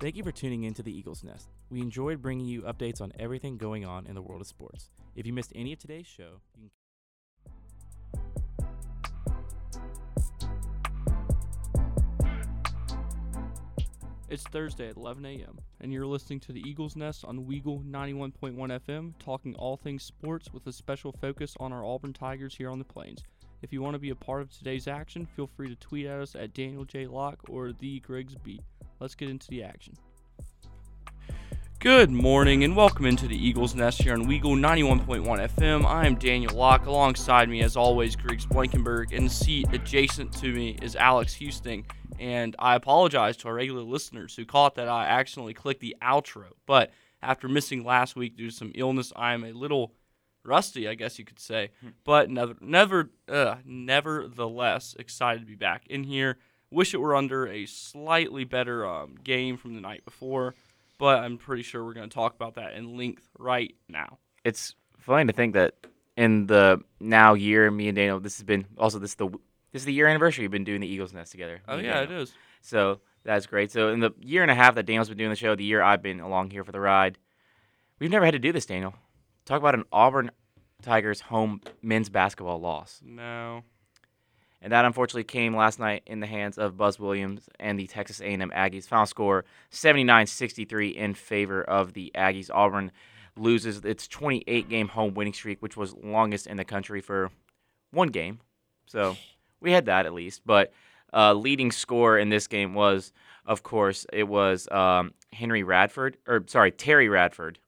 Thank you for tuning in to the Eagles Nest. We enjoyed bringing you updates on everything going on in the world of sports. If you missed any of today's show, you can It's Thursday at 11 a.m., and you're listening to the Eagles Nest on Weagle 91.1 FM, talking all things sports with a special focus on our Auburn Tigers here on the Plains. If you want to be a part of today's action, feel free to tweet at us at Daniel J. Locke or the Griggs Beat. Let's get into the action. Good morning and welcome into the Eagles Nest here on Weagle 91.1 FM. I am Daniel Locke. Alongside me, as always, Griggs Blankenburg. In the seat adjacent to me is Alex Husting. And I apologize to our regular listeners who caught that I accidentally clicked the outro. But after missing last week due to some illness, I am a little rusty, I guess you could say. But never, never, uh, nevertheless, excited to be back in here. Wish it were under a slightly better um, game from the night before, but I'm pretty sure we're going to talk about that in length right now. it's funny to think that in the now year, me and Daniel, this has been also this is the this is the year anniversary we've been doing the Eagles Nest together. Oh yeah, it Daniel. is. So that's great. So in the year and a half that Daniel's been doing the show, the year I've been along here for the ride, we've never had to do this, Daniel. Talk about an Auburn Tigers home men's basketball loss. No. And that unfortunately came last night in the hands of Buzz Williams and the Texas A&M Aggies. Final score 79-63 in favor of the Aggies. Auburn loses its 28-game home winning streak, which was longest in the country for one game. So we had that at least. But uh, leading scorer in this game was, of course, it was um, Henry Radford, or sorry, Terry Radford,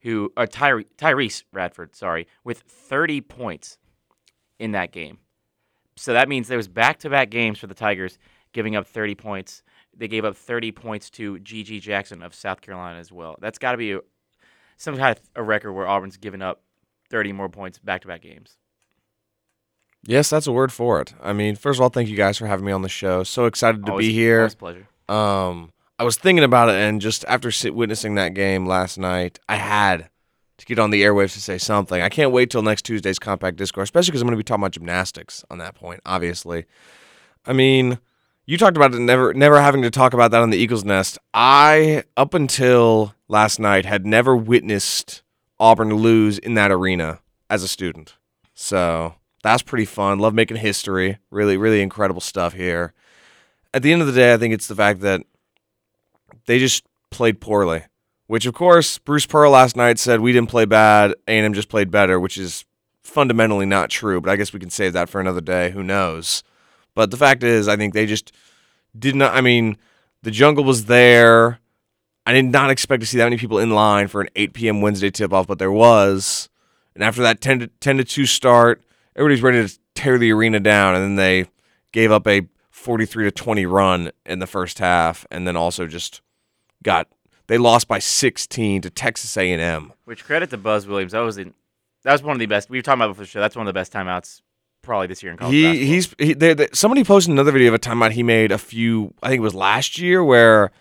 who uh, Tyre, Tyrece Radford, sorry, with 30 points in that game. So that means there was back-to-back games for the Tigers giving up 30 points. They gave up 30 points to G.G. Jackson of South Carolina as well. That's got to be a, some kind of a record where Auburn's given up 30 more points back-to-back games. Yes, that's a word for it. I mean, first of all, thank you guys for having me on the show. So excited to Always- be here. always a pleasure. Um, I was thinking about it, and just after sit, witnessing that game last night, I had to get on the airwaves to say something. I can't wait till next Tuesday's Compact Discourse, especially because I'm going to be talking about gymnastics on that point. Obviously, I mean, you talked about it never, never having to talk about that on the Eagles Nest. I, up until last night, had never witnessed Auburn lose in that arena as a student. So that's pretty fun. Love making history. Really, really incredible stuff here. At the end of the day, I think it's the fact that they just played poorly. Which, of course, Bruce Pearl last night said we didn't play bad. A&M just played better, which is fundamentally not true. But I guess we can save that for another day. Who knows? But the fact is, I think they just did not. I mean, the jungle was there. I did not expect to see that many people in line for an 8 p.m. Wednesday tip off, but there was. And after that 10 to 10 to 2 start, everybody's ready to tear the arena down, and then they gave up a 43 to 20 run in the first half, and then also just got they lost by 16 to Texas A&M. Which credit to Buzz Williams. That was in, that was one of the best. We were talking about before the show. That's one of the best timeouts probably this year in college He basketball. he's he, they, they, somebody posted another video of a timeout he made a few I think it was last year where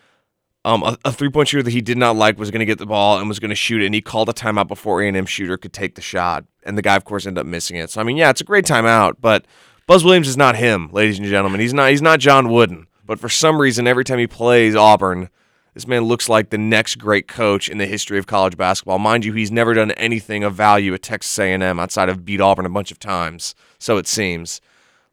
um a, a three point shooter that he did not like was going to get the ball and was going to shoot it and he called a timeout before A and M shooter could take the shot and the guy of course ended up missing it. So I mean yeah it's a great timeout but Buzz Williams is not him ladies and gentlemen he's not he's not John Wooden but for some reason every time he plays Auburn this man looks like the next great coach in the history of college basketball. Mind you, he's never done anything of value at Texas A&M outside of beat Auburn a bunch of times. So it seems.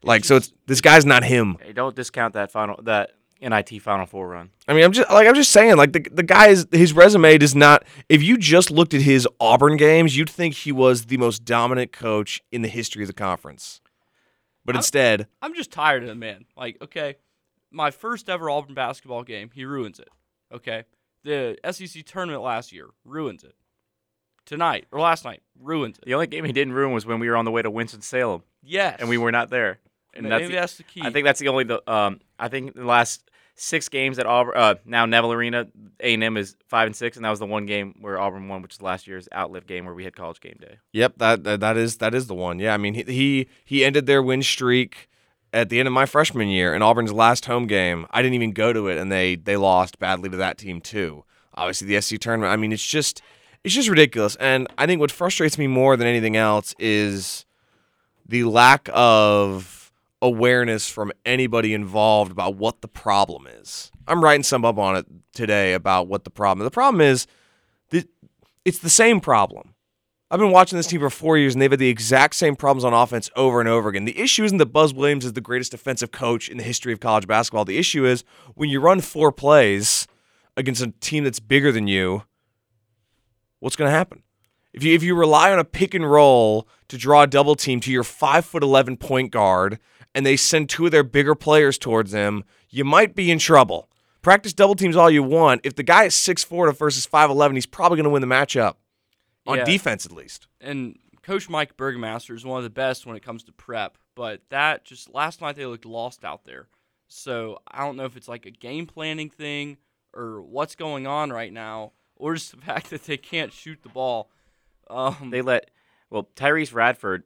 Like so, it's this guy's not him. Hey, don't discount that final that NIT Final Four run. I mean, I'm just like I'm just saying, like the the guy is his resume does not. If you just looked at his Auburn games, you'd think he was the most dominant coach in the history of the conference. But I'm- instead, I'm just tired of the man. Like, okay, my first ever Auburn basketball game, he ruins it. Okay, the SEC tournament last year ruins it. Tonight or last night ruins it. The only game he didn't ruin was when we were on the way to Winston Salem Yes, and we were not there. And Maybe that's the- that's the key. I think that's the only the um I think the last six games at Auburn uh now Neville Arena A and M is five and six and that was the one game where Auburn won, which is last year's outlive game where we had college game day. Yep, that, that that is that is the one. Yeah, I mean he he, he ended their win streak at the end of my freshman year in Auburn's last home game. I didn't even go to it, and they they lost badly to that team too. Obviously, the SC tournament. I mean, it's just it's just ridiculous. And I think what frustrates me more than anything else is the lack of awareness from anybody involved about what the problem is. I'm writing some up on it today about what the problem. The problem is that it's the same problem. I've been watching this team for four years, and they've had the exact same problems on offense over and over again. The issue isn't that Buzz Williams is the greatest defensive coach in the history of college basketball. The issue is when you run four plays against a team that's bigger than you, what's going to happen? If you if you rely on a pick and roll to draw a double team to your five foot eleven point guard, and they send two of their bigger players towards them, you might be in trouble. Practice double teams all you want. If the guy is six four versus five eleven, he's probably going to win the matchup on Yeah. defense at least. and Coach Mike Burgmaster is one of the best when it comes to prep. But that just last night they looked lost out there. So I don't know if it's like a game planning thing or what's going on right now, or just the fact that they can't shoot the ball. Um, They let well Tyrece Radford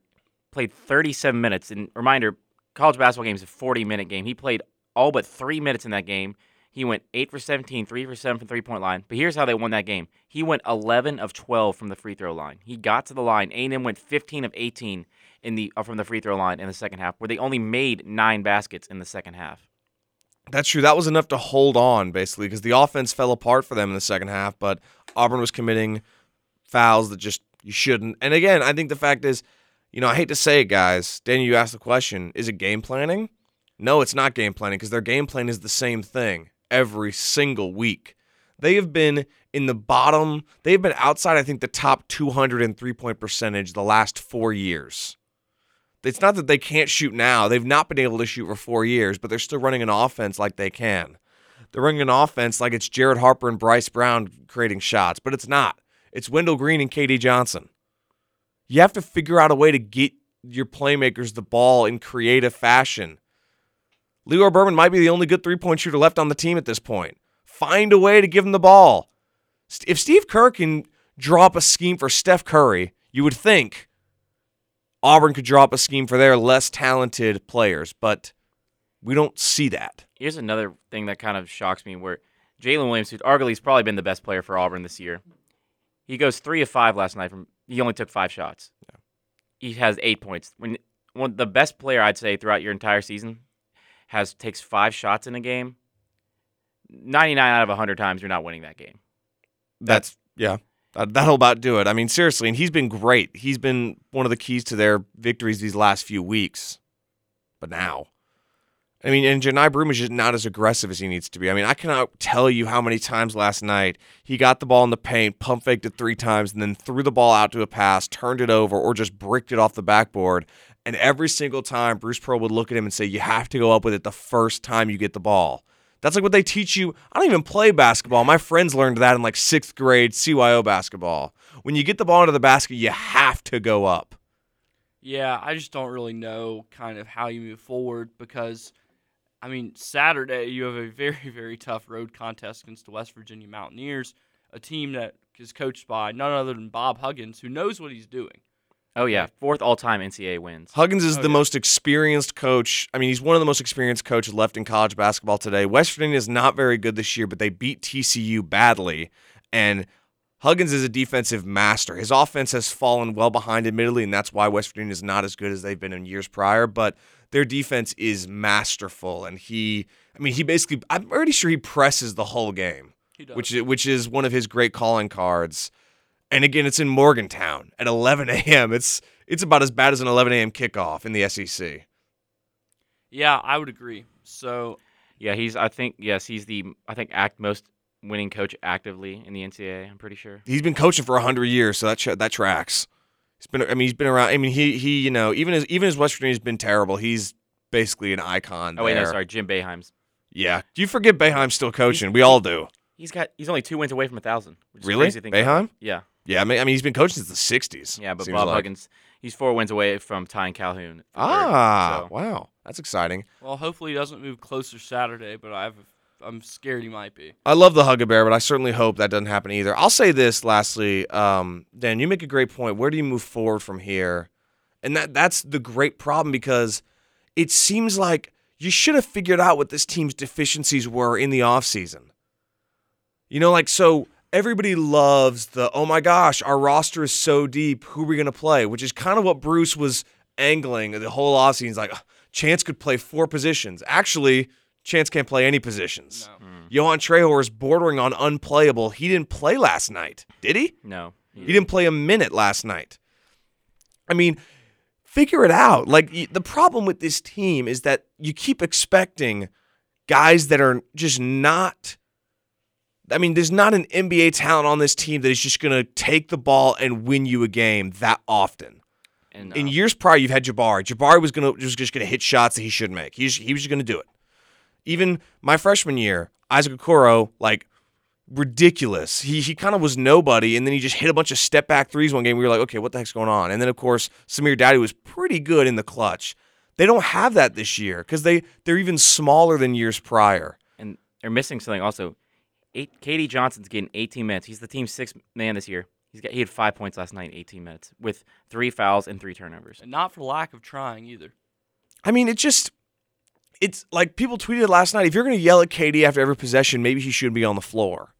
played 37 minutes. And reminder, college basketball game is a 40 minute game. He played all but three minutes in that game. He went eight for 17, three for seven from three point line. But here's how they won that game. He went 11 of 12 from the free throw line. He got to the line. A&M went 15 of 18 in the uh, from the free throw line in the second half, where they only made nine baskets in the second half. That's true. That was enough to hold on, basically, because the offense fell apart for them in the second half, but Auburn was committing fouls that just you shouldn't. And again, I think the fact is, you know, I hate to say it, guys. Danny, you asked the question is it game planning? No, it's not game planning because their game plan is the same thing every single week. They have been in the bottom, they've been outside, I think, the top 200 in three point percentage the last four years. It's not that they can't shoot now. They've not been able to shoot for four years, but they're still running an offense like they can. They're running an offense like it's Jared Harper and Bryce Brown creating shots, but it's not. It's Wendell Green and KD Johnson. You have to figure out a way to get your playmakers the ball in creative fashion. Lior Berman might be the only good three point shooter left on the team at this point. Find a way to give him the ball. If Steve Kerr can draw up a scheme for Steph Curry, you would think Auburn could draw up a scheme for their less talented players, but we don't see that. Here's another thing that kind of shocks me where Jaylin Williams, who arguably has probably been the best player for Auburn this year, he goes three of five last night from he only took five shots. He has eight points. When one the best player I'd say throughout your entire season has takes five shots in a game, ninety nine out of hundred times you're not winning that game. That's yeah. That, that'll about do it. I mean, seriously, and he's been great. He's been one of the keys to their victories these last few weeks. But now, I mean, and Johni Broome is just not as aggressive as he needs to be. I mean, I cannot tell you how many times last night he got the ball in the paint, pump faked it three times, and then threw the ball out to a pass, turned it over, or just bricked it off the backboard. And every single time, Bruce Pearl would look at him and say, "You have to go up with it the first time you get the ball." That's like what they teach you. I don't even play basketball. My friends learned that in like sixth grade CYO basketball. When you get the ball into the basket, you have to go up. Yeah, I just don't really know kind of how you move forward because, I mean, Saturday you have a very, very tough road contest against the West Virginia Mountaineers, a team that is coached by none other than Bob Huggins, who knows what he's doing. Oh yeah, fourth all time NCAA wins. Huggins is Oh, the yeah. most experienced coach. I mean, he's one of the most experienced coaches left in college basketball today. West Virginia is not very good this year, but they beat TCU badly. And Huggins is a defensive master. His offense has fallen well behind, admittedly, and that's why West Virginia is not as good as they've been in years prior. But their defense is masterful, and he, I mean, he basically, I'm pretty sure he presses the whole game He does. which is, which is one of his great calling cards. And again, it's in Morgantown at 11 a.m. It's it's about as bad as an 11 a.m. kickoff in the SEC. yeah, I would agree. So Yeah, he's I think yes, he's the I think act most winning coach actively in the NCAA. I'm pretty sure. He's been coaching for 100 years, so that tra- that tracks. He's been I mean he's been around. I mean he he you know even as even as West Virginia's been terrible, he's basically an icon. Oh wait, no, sorry, Jim Boeheim's. Yeah, do you forget Boeheim's still coaching? We all do. He's got he's only two wins away from a thousand. Which is Really, crazy to think about. Boeheim? Yeah, Yeah, I mean, I mean he's been coaching since the 60s. yeah, but Bob like. Huggins, he's four wins away from tying Calhoun. for third, Ah, so- wow, that's exciting. well, hopefully he doesn't move closer Saturday, but I've I'm scared he might be. I love the hug a bear, but I certainly hope that doesn't happen either. I'll say this lastly, um, Dan, you make a great point. Where do you move forward from here? And that that's the great problem because it seems like you should have figured out what this team's deficiencies were in the offseason. You know, like so everybody loves the oh my gosh, our roster is so deep, who are we gonna play? Which is kind of what Bruce was angling the whole offseason. He's like, Chance could play four positions. Actually, Chance can't play any positions. No. Mm. Yohan Traore is bordering on unplayable. He didn't play last night, did he? No. He didn't play a minute last night. I mean, figure it out. Like the problem with this team is that you keep expecting guys that are just not. I mean, there's not an NBA talent on this team that is just going to take the ball and win you a game that often. And, In uh, years prior, you've had Jabari. Jabari was gonna was just gonna hit shots that he shouldn't make. He was, he was just gonna do it. Even my freshman year, Isaac Okoro, like ridiculous. He he kind of was nobody, and then he just hit a bunch of step back threes one game. We were like, okay, what the heck's going on? And then of course, Samir Doughty was pretty good in the clutch. They don't have that this year because they they're even smaller than years prior. and they're missing something also. Eight, KD Johnson's getting 18 minutes. He's the team's sixth man this year. He's got he had five points last night in 18 minutes with three fouls and three turnovers. And not for lack of trying either. I mean, it just it's like people tweeted last night. If you're going to yell at KD after every possession, maybe he shouldn't be on the floor.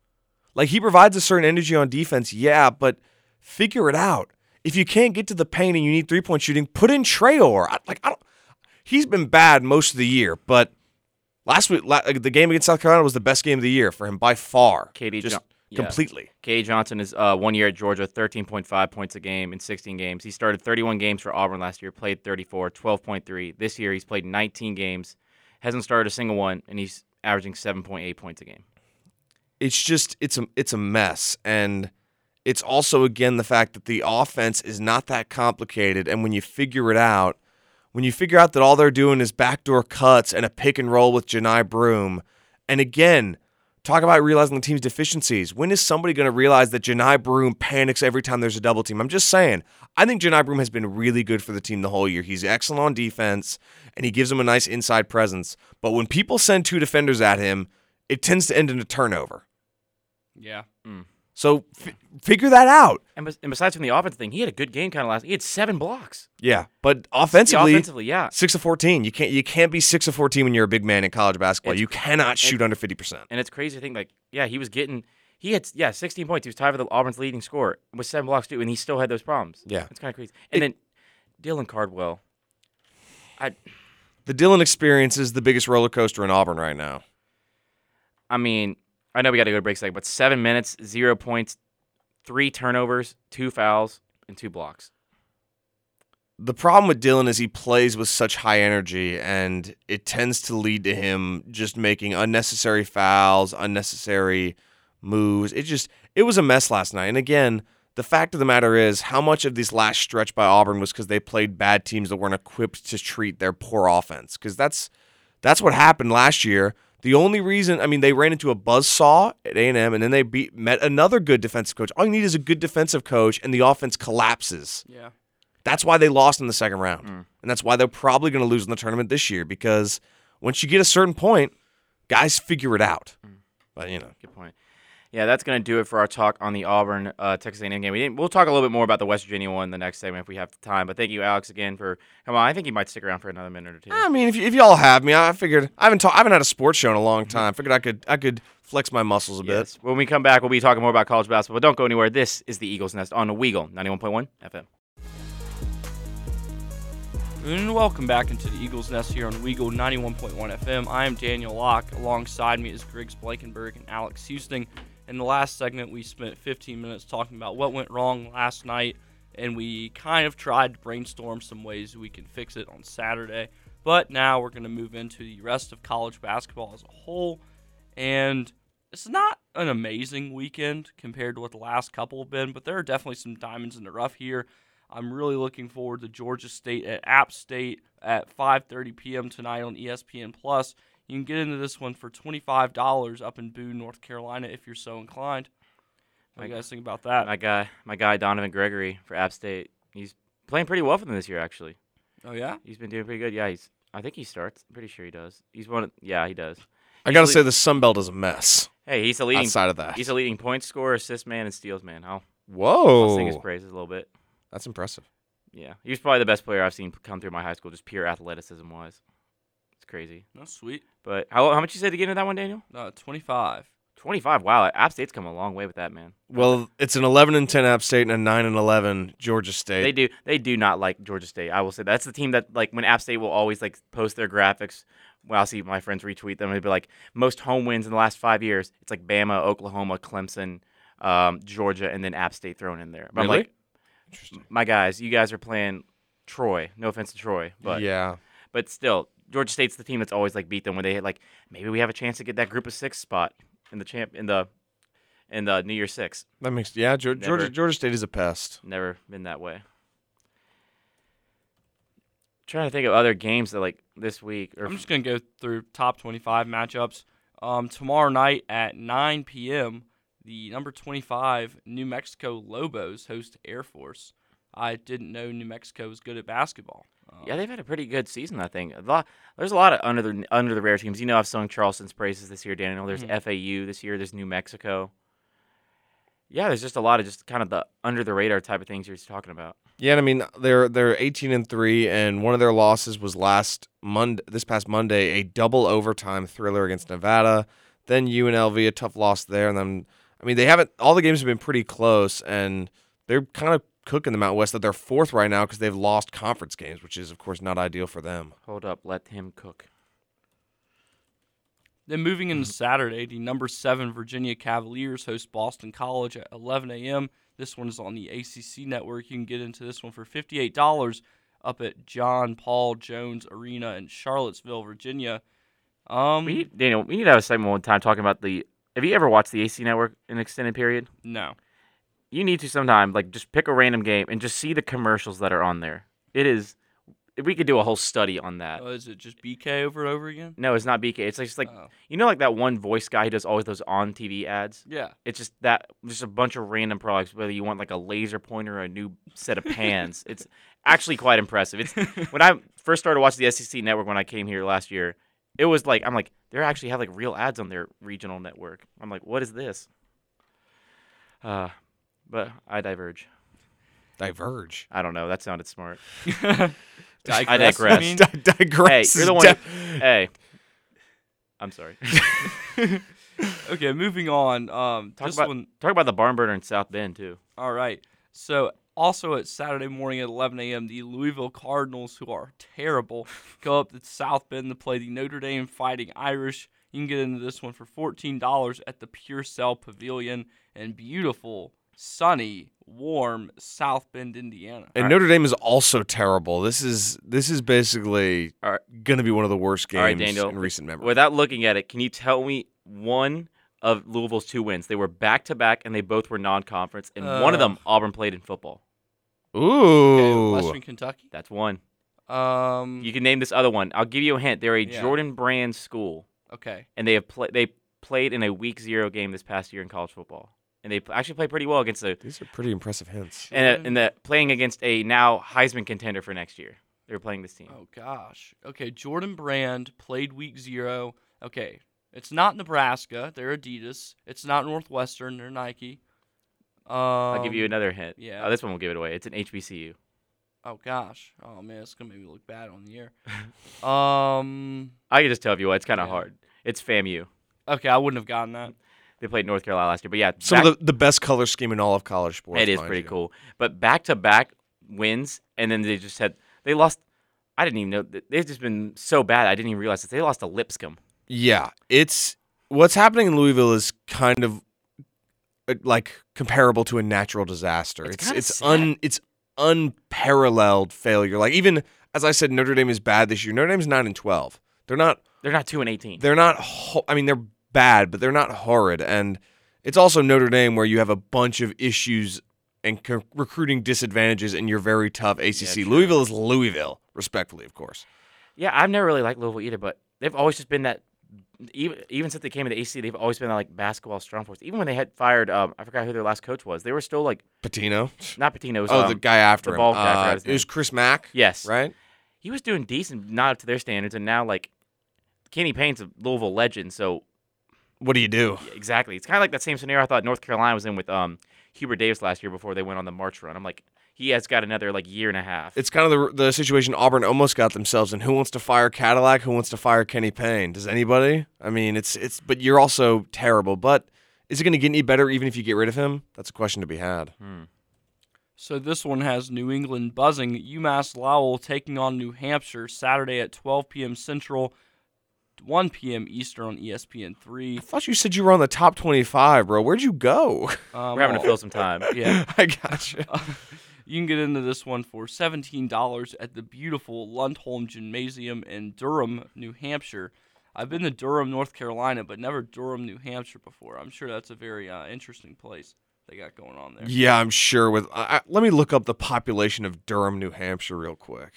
Like he provides a certain energy on defense, yeah, but figure it out. If you can't get to the paint and you need three point shooting, put in Traore. I, like I don't. He's been bad most of the year, but last week la- the game against South Carolina was the best game of the year for him by far. KD just Jo- yeah. completely. KD Johnson is uh, one year at Georgia, 13.5 points a game in 16 games. He started 31 games for Auburn last year, played 34, 12.3. This year he's played 19 games, hasn't started a single one, and he's averaging 7.8 points a game. it's just it's a it's a mess and it's also again the fact that the offense is not that complicated and when you figure it out when you figure out that all they're doing is backdoor cuts and a pick and roll with Johni Broome. And again talk about realizing the team's deficiencies. When is somebody going to realize that Johni Broome panics every time there's a double team? I'm just saying. I think Johni Broome has been really good for the team the whole year. He's excellent on defense and he gives them a nice inside presence. But when people send two defenders at him it tends to end in a turnover. Yeah. Hmm. So f- figure that out. And, bes- and besides from the offensive thing, he had a good game kind of last. He had seven blocks. Yeah, but Yeah, offensively, offensively, yeah. six of fourteen. You can't you can't be six of fourteen when you're a big man in college basketball. It's- you cannot shoot under fifty percent. And it's crazy to think like, yeah, he was getting, he had yeah, 16 points. He was tied for the Auburn's leading scorer with seven blocks too, and he still had those problems. Yeah. it's kind of crazy. And then Dylan Cardwell, I, The Dylan experience is the biggest roller coaster in Auburn right now. I mean, I know we got to go to break second, but seven minutes, zero points, three turnovers, two fouls, and two blocks. The problem with Dylan is he plays with such high energy, and it tends to lead to him just making unnecessary fouls, unnecessary moves. It just it was a mess last night. And again, the fact of the matter is, how much of this last stretch by Auburn was because they played bad teams that weren't equipped to treat their poor offense? Because that's that's what happened last year. The only reason, I mean, they ran into a buzzsaw at A&M, and then they beat met another good defensive coach. All you need is a good defensive coach, and the offense collapses. Yeah. That's why they lost in the second round. Mm. And that's why they're probably going to lose in the tournament this year because once you get a certain point, guys figure it out. Mm. But, you know, Good point. Yeah, that's gonna do it for our talk on the Auburn uh, Texas A&M game. We didn't, we'll talk a little bit more about the West Virginia one in the next segment if we have time. But thank you, Alex, again for come on. I think you might stick around for another minute or two. I mean, if, y- if y'all have me, I figured I haven't ta- I haven't had a sports show in a long time. Figured I could I could flex my muscles a bit. Yes. When we come back, we'll be talking more about college basketball. But don't go anywhere. This is the Eagles Nest on the Weagle 91.1 FM. And welcome back into the Eagles Nest here on Weagle 91.1 FM. I am Daniel Locke. Alongside me is Griggs Blankenburg and Alex Husting. In the last segment, we spent 15 minutes talking about what went wrong last night, and we kind of tried to brainstorm some ways we can fix it on Saturday. But now we're going to move into the rest of college basketball as a whole. And it's not an amazing weekend compared to what the last couple have been, but there are definitely some diamonds in the rough here. I'm really looking forward to Georgia State at App State at 5:30 p.m. tonight on ESPN Plus. You can get into this one for $25 up in Boone, North Carolina, if you're so inclined. What do you guys think about that? My guy, my guy Donovan Gregory for App State. He's playing pretty well for them this year. Actually, Oh yeah, he's been doing pretty good. Yeah, he's. I think he starts. I'm pretty sure he does. He's one. Of, yeah, he does. I got to He's say the Sun Belt is a mess Hey, he's the leading. outside of that. He's a leading point scorer, assist man, and steals man. I'll, I'll sing his praises a little bit. That's impressive. Yeah, he was probably the best player I've seen come through my high school, just pure athleticism wise. It's crazy. that's sweet. But how how much you say to get into that one, Daniel? Uh, 25. 25. Wow, App State's come a long way with that, man. Well, it's an 11 and 10 App State and a 9 and 11 Georgia State. They do they do not like Georgia State. I will say that's the team that like when App State will always like post their graphics. Well, I'll see my friends retweet them. It'd be like most home wins in the last five years. It's like Bama, Oklahoma, Clemson, um, Georgia, and then App State thrown in there. But I'm Really? like, my guys, you guys are playing Troy. No offense to Troy, but yeah. but still, Georgia State's the team that's always like beat them when they hit like maybe we have a chance to get that group of six spot in the champ in the in the New Year Six. That makes yeah. Geor- Never. Georgia Georgia State is a pest. Never been that way. Trying to think of other games that like this week or I'm just gonna go through top 25 matchups. Um, tomorrow night at 9 p.m., the number 25 New Mexico Lobos host Air Force. I didn't know New Mexico was good at basketball. Um, yeah, they've had a pretty good season. I think a lot, there's a lot of under the under the rare teams. You know, I've sung Charleston's praises this year, Daniel. There's Mhm. FAU this year. There's New Mexico. Yeah, there's just a lot of just kind of the under the radar type of things you're talking about. Yeah, and I mean they're they're 18 and three, and one of their losses was last Monday, this past Monday, a double overtime thriller against Nevada. Then UNLV, a tough loss there, and then I mean they haven't. All the games have been pretty close, and they're kind of cooking the Mountain West. That they're fourth right now because they've lost conference games, which is of course not ideal for them. Hold up, let him cook. Then moving Mm-hmm. into Saturday, the number seven Virginia Cavaliers host Boston College at 11 a.m. This one is on the ACC network. You can get into this one for $58 up at John Paul Jones Arena in Charlottesville, Virginia. Um, We need, Daniel, we need to have a segment one time talking about the. Have you ever watched the AC Network in an extended period? no. You need to sometime like just pick a random game and just see the commercials that are on there. It is. We could do a whole study on that. Oh, is it just BK over and over again? No, it's not BK. It's just like Oh. you know, like that one voice guy who does always those on TV ads. yeah. It's just that just a bunch of random products. Whether you want like a laser pointer or a new set of pans, it's actually quite impressive. It's when I first started watching the SEC network when I came here last year. It was like I'm like they actually have like real ads on their regional network. I'm like, what is this? Uh, but I diverge. Diverge. I don't know. That sounded smart. Digress, I digress. mean? Di- digress. Hey, you're the one. def- hey, I'm sorry. okay, moving on. Um, Talk about- one. Talk about the barn burner in South Bend too. All right. So also at Saturday morning at 11 a.m., the Louisville Cardinals, who are terrible, go up to South Bend to play the Notre Dame Fighting Irish. You can get into this one for $14 at the Purcell Pavilion in beautiful, sunny, warm South Bend, Indiana. And Notre Dame is also terrible. This is this is basically All right. going to be one of the worst games All right, Daniel. in recent memory. Without looking at it, can you tell me one of Louisville's two wins? They were back to back, and they both were non-conference. And one of Uh. them, Auburn played in football. Okay, Ooh. Western Kentucky. That's one. Um. You can name this other one. I'll give you a hint. They're a Yeah. Jordan Brand school, Okay. and they have played. They played in a Week Zero game this past year in college football, and they actually played pretty well against the These are pretty impressive hints. and, and the playing against a now Heisman contender for next year. They were playing this team. Oh gosh. Okay, Jordan Brand played week zero. Okay, it's not Nebraska. They're Adidas. It's not Northwestern. They're Nike. Um, I'll give you another hint. yeah. Oh, this one will give it away. It's an HBCU. Oh gosh. Oh man, it's gonna make me look bad on the air. um. I can just tell you what. It's kind of Yeah. hard. It's FAMU. Okay, I wouldn't have gotten that. They played North Carolina last year, but yeah, Some back- of the, the best color scheme in all of college sports. it is pretty you. cool. But back to back wins, and then they just had they lost. I didn't even know they've just been so bad. I didn't even realize that they lost to Lipscomb. Yeah, it's what's happening in Louisville is kind of uh, like comparable to a natural disaster. It's It's it's un it's unparalleled failure. Like even as I said, Notre Dame is bad this year. Notre Dame's nine and twelve. They're not. They're not two and eighteen. They're not. Ho- I mean, they're bad, but they're not horrid. And it's also Notre Dame where you have a bunch of issues and co- recruiting disadvantages in your very tough ACC. true. Louisville is Louisville, respectfully, of course. Yeah, I've never really liked Louisville either, but they've always just been that. Even even since they came to the AC, they've always been that, like basketball strong force. Even when they had fired, um, I forgot who their last coach was. They were still like Pitino. not Pitino. It was, Oh, um, the guy after the him. guy, Uh, it was. Chris Mack, Yes, right? he was doing decent, not up to their standards, and now like Kenny Payne's a Louisville legend. So What do you do? yeah, exactly, it's kind of like that same scenario I thought North Carolina was in with um Hubert Davis last year before they went on the March run. I'm like, he has got another like year and a half. It's kind of the the situation Auburn almost got themselves in. Who wants to fire Cadillac? Who wants to fire Kenny Payne? Does anybody? I mean, it's it's. But you're also terrible. But is it going to get any better even if you get rid of him? That's a question to be had. Hmm. So this one has New England buzzing. UMass Lowell taking on New Hampshire Saturday at 12 p.m. Central, 1 p.m. Eastern on E ESPN three. I thought you said you were on the top 25, bro. Where'd you go? Um, We're having to fill some time. Yeah, I gotcha. you You can get into this one for $17 at the beautiful Lundholm Gymnasium in Durham, New Hampshire. I've been to Durham, North Carolina, but never Durham, New Hampshire before. I'm sure that's a very uh, interesting place they got going on there. Yeah, I'm sure. With I, I- let me look up the population of Durham, New Hampshire, real quick.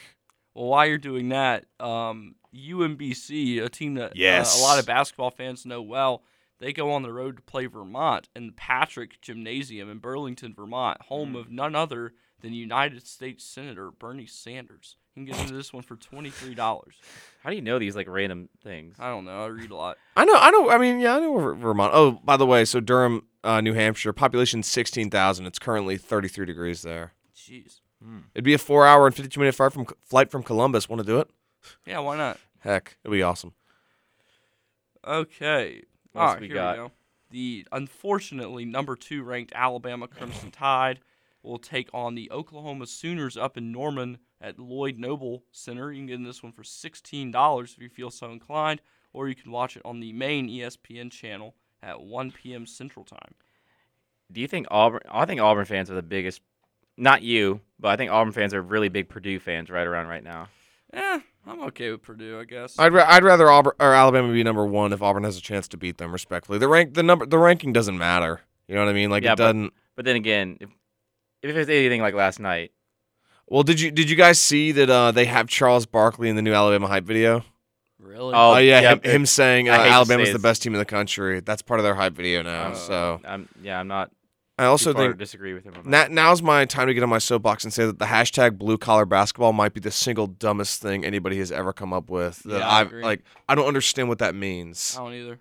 Well, while you're doing that, um, UMBC, a team that uh, a lot of basketball fans know well, they go on the road to play Vermont in the Patrick Gymnasium in Burlington, Vermont, home of none other than United States Senator Bernie Sanders. You can get into this one for twenty three dollars. How do you know these like random things? I don't know. I read a lot. I know, I know. I mean, yeah, I know Vermont. Oh, by the way, so Durham, uh, New Hampshire, population 16,000. It's currently 33 degrees there. Jeez. It'd be a four hour and 52 minute flight from flight from Columbus. Want to do it? Yeah, why not? Heck, it'd be awesome. Okay. What else Ah, we here got? we go. The unfortunately number two ranked Alabama Crimson Tide will take on the Oklahoma Sooners up in Norman at Lloyd Noble Center. You can get in this one for sixteen dollars if you feel so inclined, or you can watch it on the main ESPN channel at 1 p.m. Central Time. Do you think Auburn? I think Auburn fans are the biggest. Not you, but I think Auburn fans are really big Purdue fans right around right now. Eh, I'm okay with Purdue, I guess. I'd, ra- I'd rather Auburn or Alabama be number one if Auburn has a chance to beat them. Respectfully, the rank the number the ranking doesn't matter. You know what I mean? Like Yeah, it but- doesn't. But then again, if if it's anything like last night, Well, did you did you guys see that uh, they have Charles Barkley in the new Alabama hype video? really? Oh, Oh, yeah, yeah, him, him saying uh, I hate to Alabama's say the best team in the country. That's part of their hype video now. uh, so I'm yeah, I'm not. I also too far to think disagree with him. On that. na- now's my time to get on my soapbox and say that the hashtag blue collar basketball might be the single dumbest thing anybody has ever come up with. That Yeah, I I've agree. like I don't understand what that means. I don't either.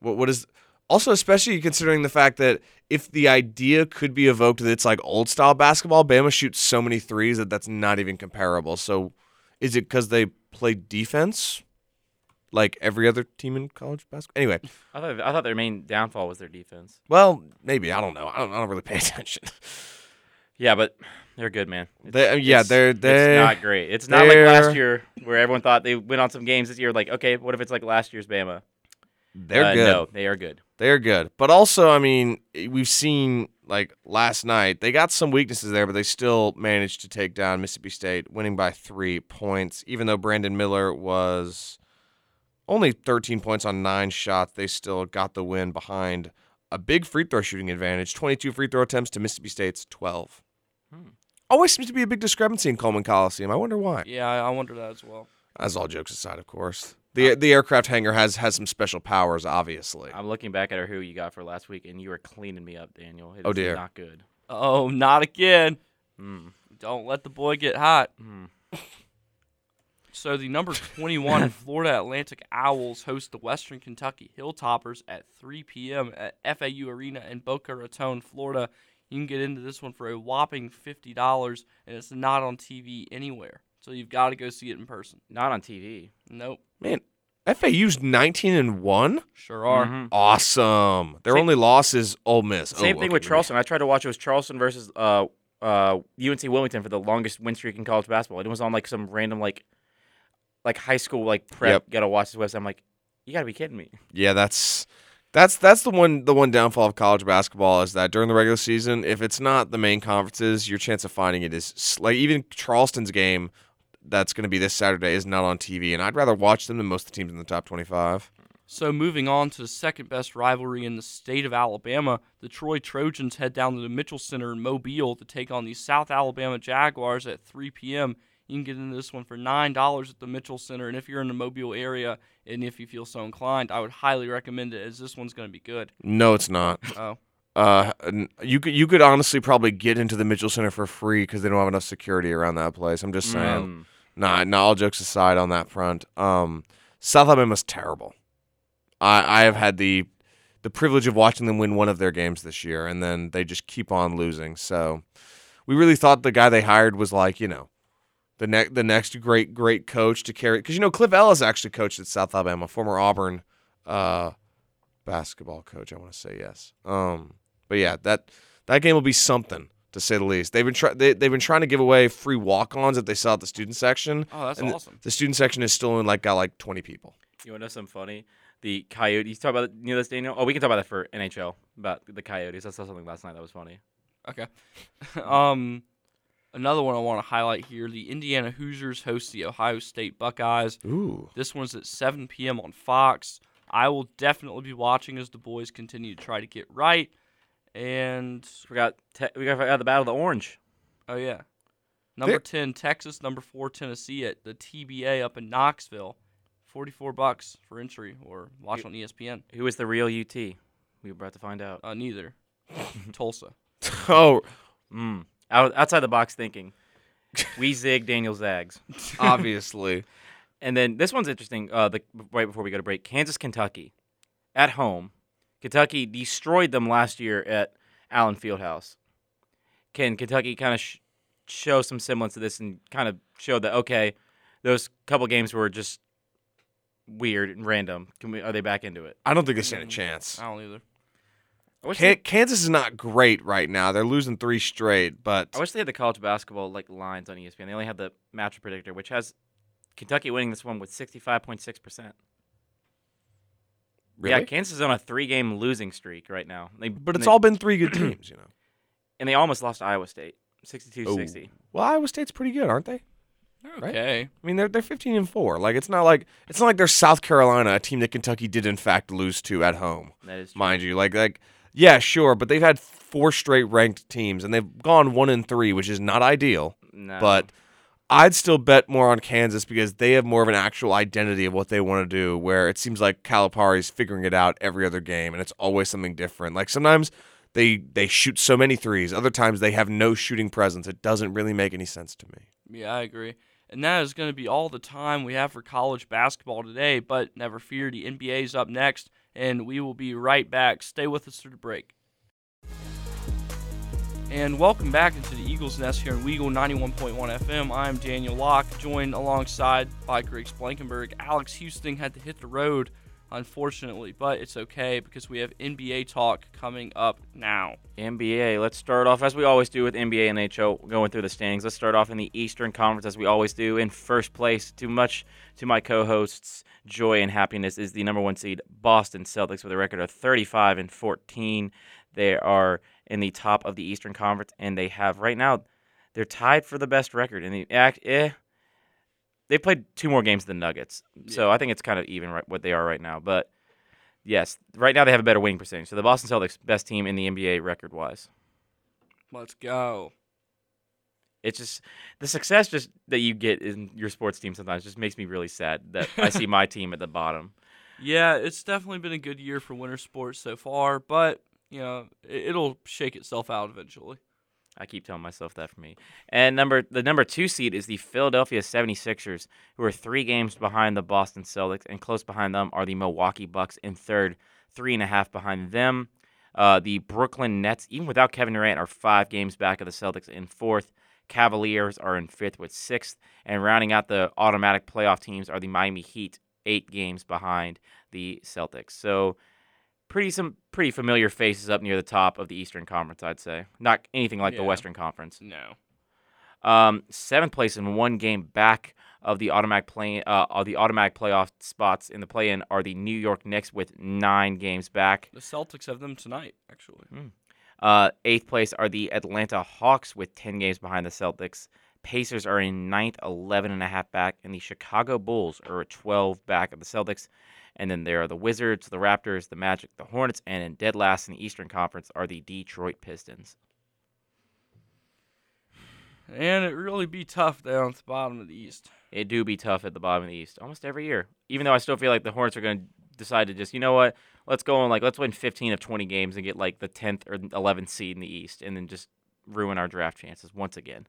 What what is also especially considering the fact that if the idea could be evoked that it's like old style basketball, Bama shoots so many threes that that's not even comparable. So is it because they play defense like every other team in college basketball? Anyway, I thought I thought their main downfall was their defense. well maybe I don't know. I don't, I don't really pay attention. Yeah, but they're good, man. They, yeah, they're they're- It's not great. It's not like last year where everyone thought they went on some games this year. Like, okay, what if it's like last year's Bama? They're Uh, good. No, they are good. They're good. But also, I mean, we've seen like last night, they got some weaknesses there, but they still managed to take down Mississippi State, winning by three points. Even though Brandon Miller was only 13 points on nine shots, they still got the win behind a big free throw shooting advantage 22 free throw attempts to Mississippi State's 12. Hmm. Always seems to be a big discrepancy in Coleman Coliseum. I wonder why. Yeah, I, I wonder that as well. As all jokes aside, of course. The, the aircraft hangar has, has some special powers, obviously. I'm looking back at our who you got for last week, and you were cleaning me up, Daniel. It's Oh, dear. not good. Oh, not again. Mm. Don't let the boy get hot. Mm. So the number 21 Florida Atlantic Owls host the Western Kentucky Hilltoppers at 3 p.m. at FAU Arena in Boca Raton, Florida. You can get into this one for a whopping $50, and it's not on TV anywhere. So you've got to go see it in person. Not on TV. Nope. Man, FAU's 19 and 1? Sure are. Mhm. Awesome. Their Same- only loss is Ole Miss. Same Oh, thing okay, with maybe- Charleston. I tried to watch. It was Charleston versus uh uh UNC Wilmington for the longest win streak in college basketball. It was on like some random like like high school like prep. Yep. Gotta watch this website. I'm like, you gotta be kidding me. Yeah, that's that's that's the one the one downfall of college basketball is that during the regular season, if it's not the main conferences, your chance of finding it is like even Charleston's game that's going to be this Saturday is not on TV, and I'd rather watch them than most of the teams in the top 25. So moving on to the second best rivalry in the state of Alabama, the Troy Trojans head down to the Mitchell Center in Mobile to take on the South Alabama Jaguars at 3 p.m. You can get into this one for nine dollars at the Mitchell Center, and if you're in the Mobile area and if you feel so inclined, I would highly recommend it as this one's going to be good. No, it's not. Oh, Uh, you could you could honestly probably get into the Mitchell Center for free because they don't have enough security around that place. I'm just saying. Mm. Nah, nah, all jokes aside on that front, um, South Alabama's terrible. I I have had the the privilege of watching them win one of their games this year, and then they just keep on losing. So we really thought the guy they hired was like you know the next the next great great coach to carry because you know Cliff Ellis actually coached at South Alabama, former Auburn uh, basketball coach. I want to say yes. Um, but yeah, that that game will be something to say the least. They've been try- they, they've been trying to give away free walk-ons that they sell at the student section. Oh, that's And the- awesome. The student section is still in like got like 20 people. You want to know something funny? The Coyotes. Talk about you know this, Daniel. Oh, we can talk about that for NHL about the Coyotes. I saw something last night that was funny. Okay. um, another one I want to highlight here: the Indiana Hoosiers host the Ohio State Buckeyes. Ooh. This one's at 7 p.m. on Fox. I will definitely be watching as the boys continue to try to get right. And Forgot te- we got forgot the Battle of the Orange. oh yeah, number There- 10 Texas, number four Tennessee at the TBA up in Knoxville. 44 bucks for entry or watch on ESPN. Who is the real UT? We were about to find out. Uh, neither. Tulsa. Oh, Mm. Out, outside the box thinking. we zig, Daniel zags. obviously. And then this one's interesting. Uh, the right before we go to break, Kansas, Kentucky, at home. Kentucky destroyed them last year at Allen Fieldhouse. Can Kentucky kind of sh- show some semblance of this and kind of show that okay, those couple games were just weird and random. Can we? Are they back into it? I don't think they stand a chance. I don't either. I wish, Can- they, Kansas is not great right now. They're losing three straight, but I wish they had the college basketball like lines on ESPN. They only have the matchup predictor, which has Kentucky winning this one with sixty five point six percent. really? Yeah, Kansas is on a three-game losing streak right now. They, but it's they, all been three good teams, you know. and they almost lost to Iowa State, 62-60. Well, Iowa State's pretty good, aren't they? Right? Okay. I mean, they're they're 15 and four. Like it's not like it's not like they're South Carolina, a team that Kentucky did in fact lose to at home, That is true. mind you. Like like yeah, sure, but they've had four straight ranked teams and they've gone one and three, which is not ideal. No. But I'd still bet more on Kansas because they have more of an actual identity of what they want to do. Where it seems like Calipari's figuring it out every other game, and it's always something different. Like sometimes they they shoot so many threes, other times they have no shooting presence. It doesn't really make any sense to me. Yeah, I agree. And that is going to be all the time we have for college basketball today. But never fear, the NBA is up next, and we will be right back. Stay with us through the break. And welcome back into the Eagles Nest here in Weagle 91.1 FM. I'm Daniel Locke, joined alongside by Griggs Blankenburg. Alex Husting had to hit the road, unfortunately, but it's okay because we have NBA talk coming up now. NBA. Let's start off as we always do with NBA and NHL, going through the standings. Let's start off in the Eastern Conference as we always do. In first place, too much to my co-hosts' joy and happiness, is the number one seed Boston Celtics with a record of 35 and 14. They are in the top of the Eastern Conference, and they have right now they're tied for the best record in the act. Eh, they played two more games than Nuggets, so I think it's kind of even right what they are right now. But yes, right now they have a better winning percentage. So the Boston Celtics, best team in the NBA record wise. Let's go. It's just the success just that you get in your sports team sometimes just makes me really sad that I see my team at the bottom. Yeah, it's definitely been a good year for winter sports so far, but you know it'll shake itself out eventually. I keep telling myself that for me. And number the number two seed is the Philadelphia 76ers, who are three games behind the Boston Celtics, and close behind them are the Milwaukee Bucks in third, three and a half behind them. Uh, the Brooklyn Nets, even without Kevin Durant, are five games back of the Celtics in fourth. Cavaliers are in fifth with sixth, and rounding out the automatic playoff teams are the Miami Heat, eight games behind the Celtics. So pretty some pretty familiar faces up near the top of the Eastern Conference, I'd say. Not anything like the Western Conference. No. Um, seventh place in one game back of the automatic play uh, of the automatic playoff spots in the play-in are the New York Knicks with nine games back. The Celtics have them tonight, actually. Uh, eighth place are the Atlanta Hawks with 10 games behind the Celtics. Pacers are in ninth, 11 and a half back, and the Chicago Bulls are at 12 back of the Celtics. And then there are the Wizards, the Raptors, the Magic, the Hornets, and in dead last in the Eastern Conference are the Detroit Pistons. And it really be tough down at the bottom of the East. It do be tough at the bottom of the East almost every year. Even though I still feel like the Hornets are going to decide to just, you know what, let's go on like let's win 15 of 20 games and get like the 10th or 11th seed in the East, and then just ruin our draft chances once again.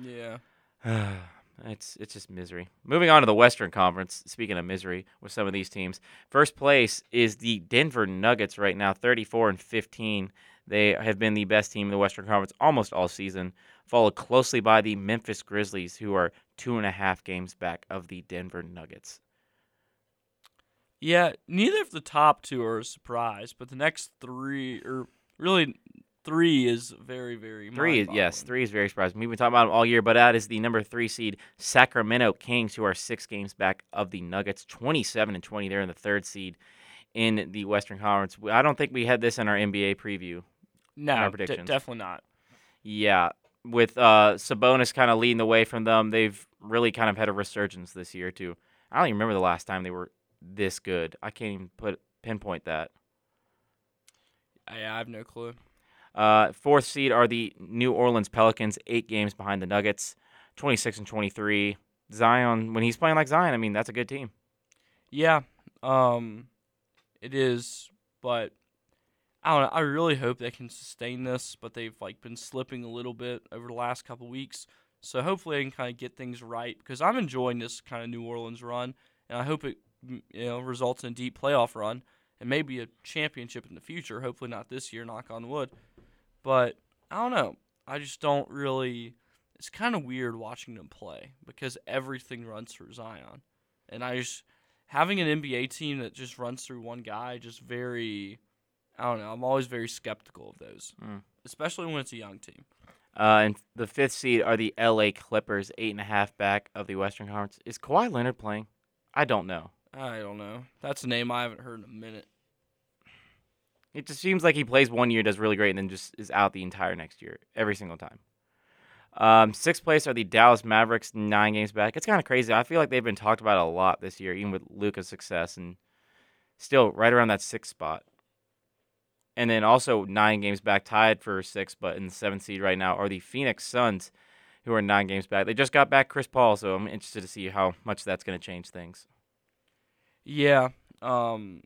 Yeah. it's it's just misery. Moving on to the Western Conference. Speaking of misery with some of these teams, first place is the Denver Nuggets right now, 34 and 15. They have been the best team in the Western Conference almost all season, followed closely by the Memphis Grizzlies, who are two and a half games back of the Denver Nuggets. Yeah, neither of the top two are a surprise, but the next three, or really three, is very, very Three, is, yes, three is very surprising. We've been talking about them all year, but that is the number three seed Sacramento Kings, who are six games back of the Nuggets, twenty-seven and twenty. They're in the third seed in the Western Conference. I don't think we had this in our NBA preview. No, our predictions. definitely not. Yeah, with uh, Sabonis kind of leading the way from them, they've really kind of had a resurgence this year too. I don't even remember the last time they were this good. I can't even put pinpoint that. I have no clue. Uh, fourth seed are the New Orleans Pelicans, eight games behind the Nuggets, 26 and 23. Zion, when he's playing like Zion, I mean, that's a good team. Yeah, um, it is, but I don't know. I really hope they can sustain this, but they've like been slipping a little bit over the last couple weeks. So hopefully they can kind of get things right because I'm enjoying this kind of New Orleans run, and I hope it you know results in a deep playoff run and maybe a championship in the future. Hopefully not this year, knock on wood. But I don't know. I just don't really. It's kind of weird watching them play because everything runs through Zion, and I just having an NBA team that just runs through one guy just very. I don't know. I'm always very skeptical of those, Mm. especially when it's a young team. Uh, and the fifth seed are the LA Clippers, eight and a half back of the Western Conference. Is Kawhi Leonard playing? I don't know. I don't know. That's a name I haven't heard in a minute. It just seems like he plays one year, does really great, and then just is out the entire next year, every single time. Um, sixth place are the Dallas Mavericks, nine games back. It's kind of crazy. I feel like they've been talked about a lot this year, even with Luka's success, and still right around that sixth spot. And then also nine games back, tied for sixth, but in the seventh seed right now are the Phoenix Suns, who are nine games back. They just got back Chris Paul, so I'm interested to see how much that's going to change things. Yeah. Um.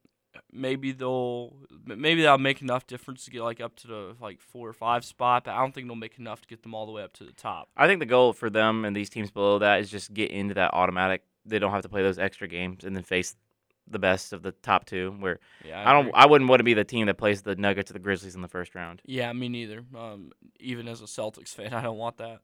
Maybe they'll maybe that'll make enough difference to get like up to the like four or five spot, but I don't think they'll make enough to get them all the way up to the top. I think the goal for them and these teams below that is just get into that automatic. They don't have to play those extra games and then face the best of the top two. Where Yeah. I, don't, agree. I wouldn't want to be the team that plays the Nuggets or the Grizzlies in the first round. Yeah, me neither. Um, even as a Celtics fan, I don't want that.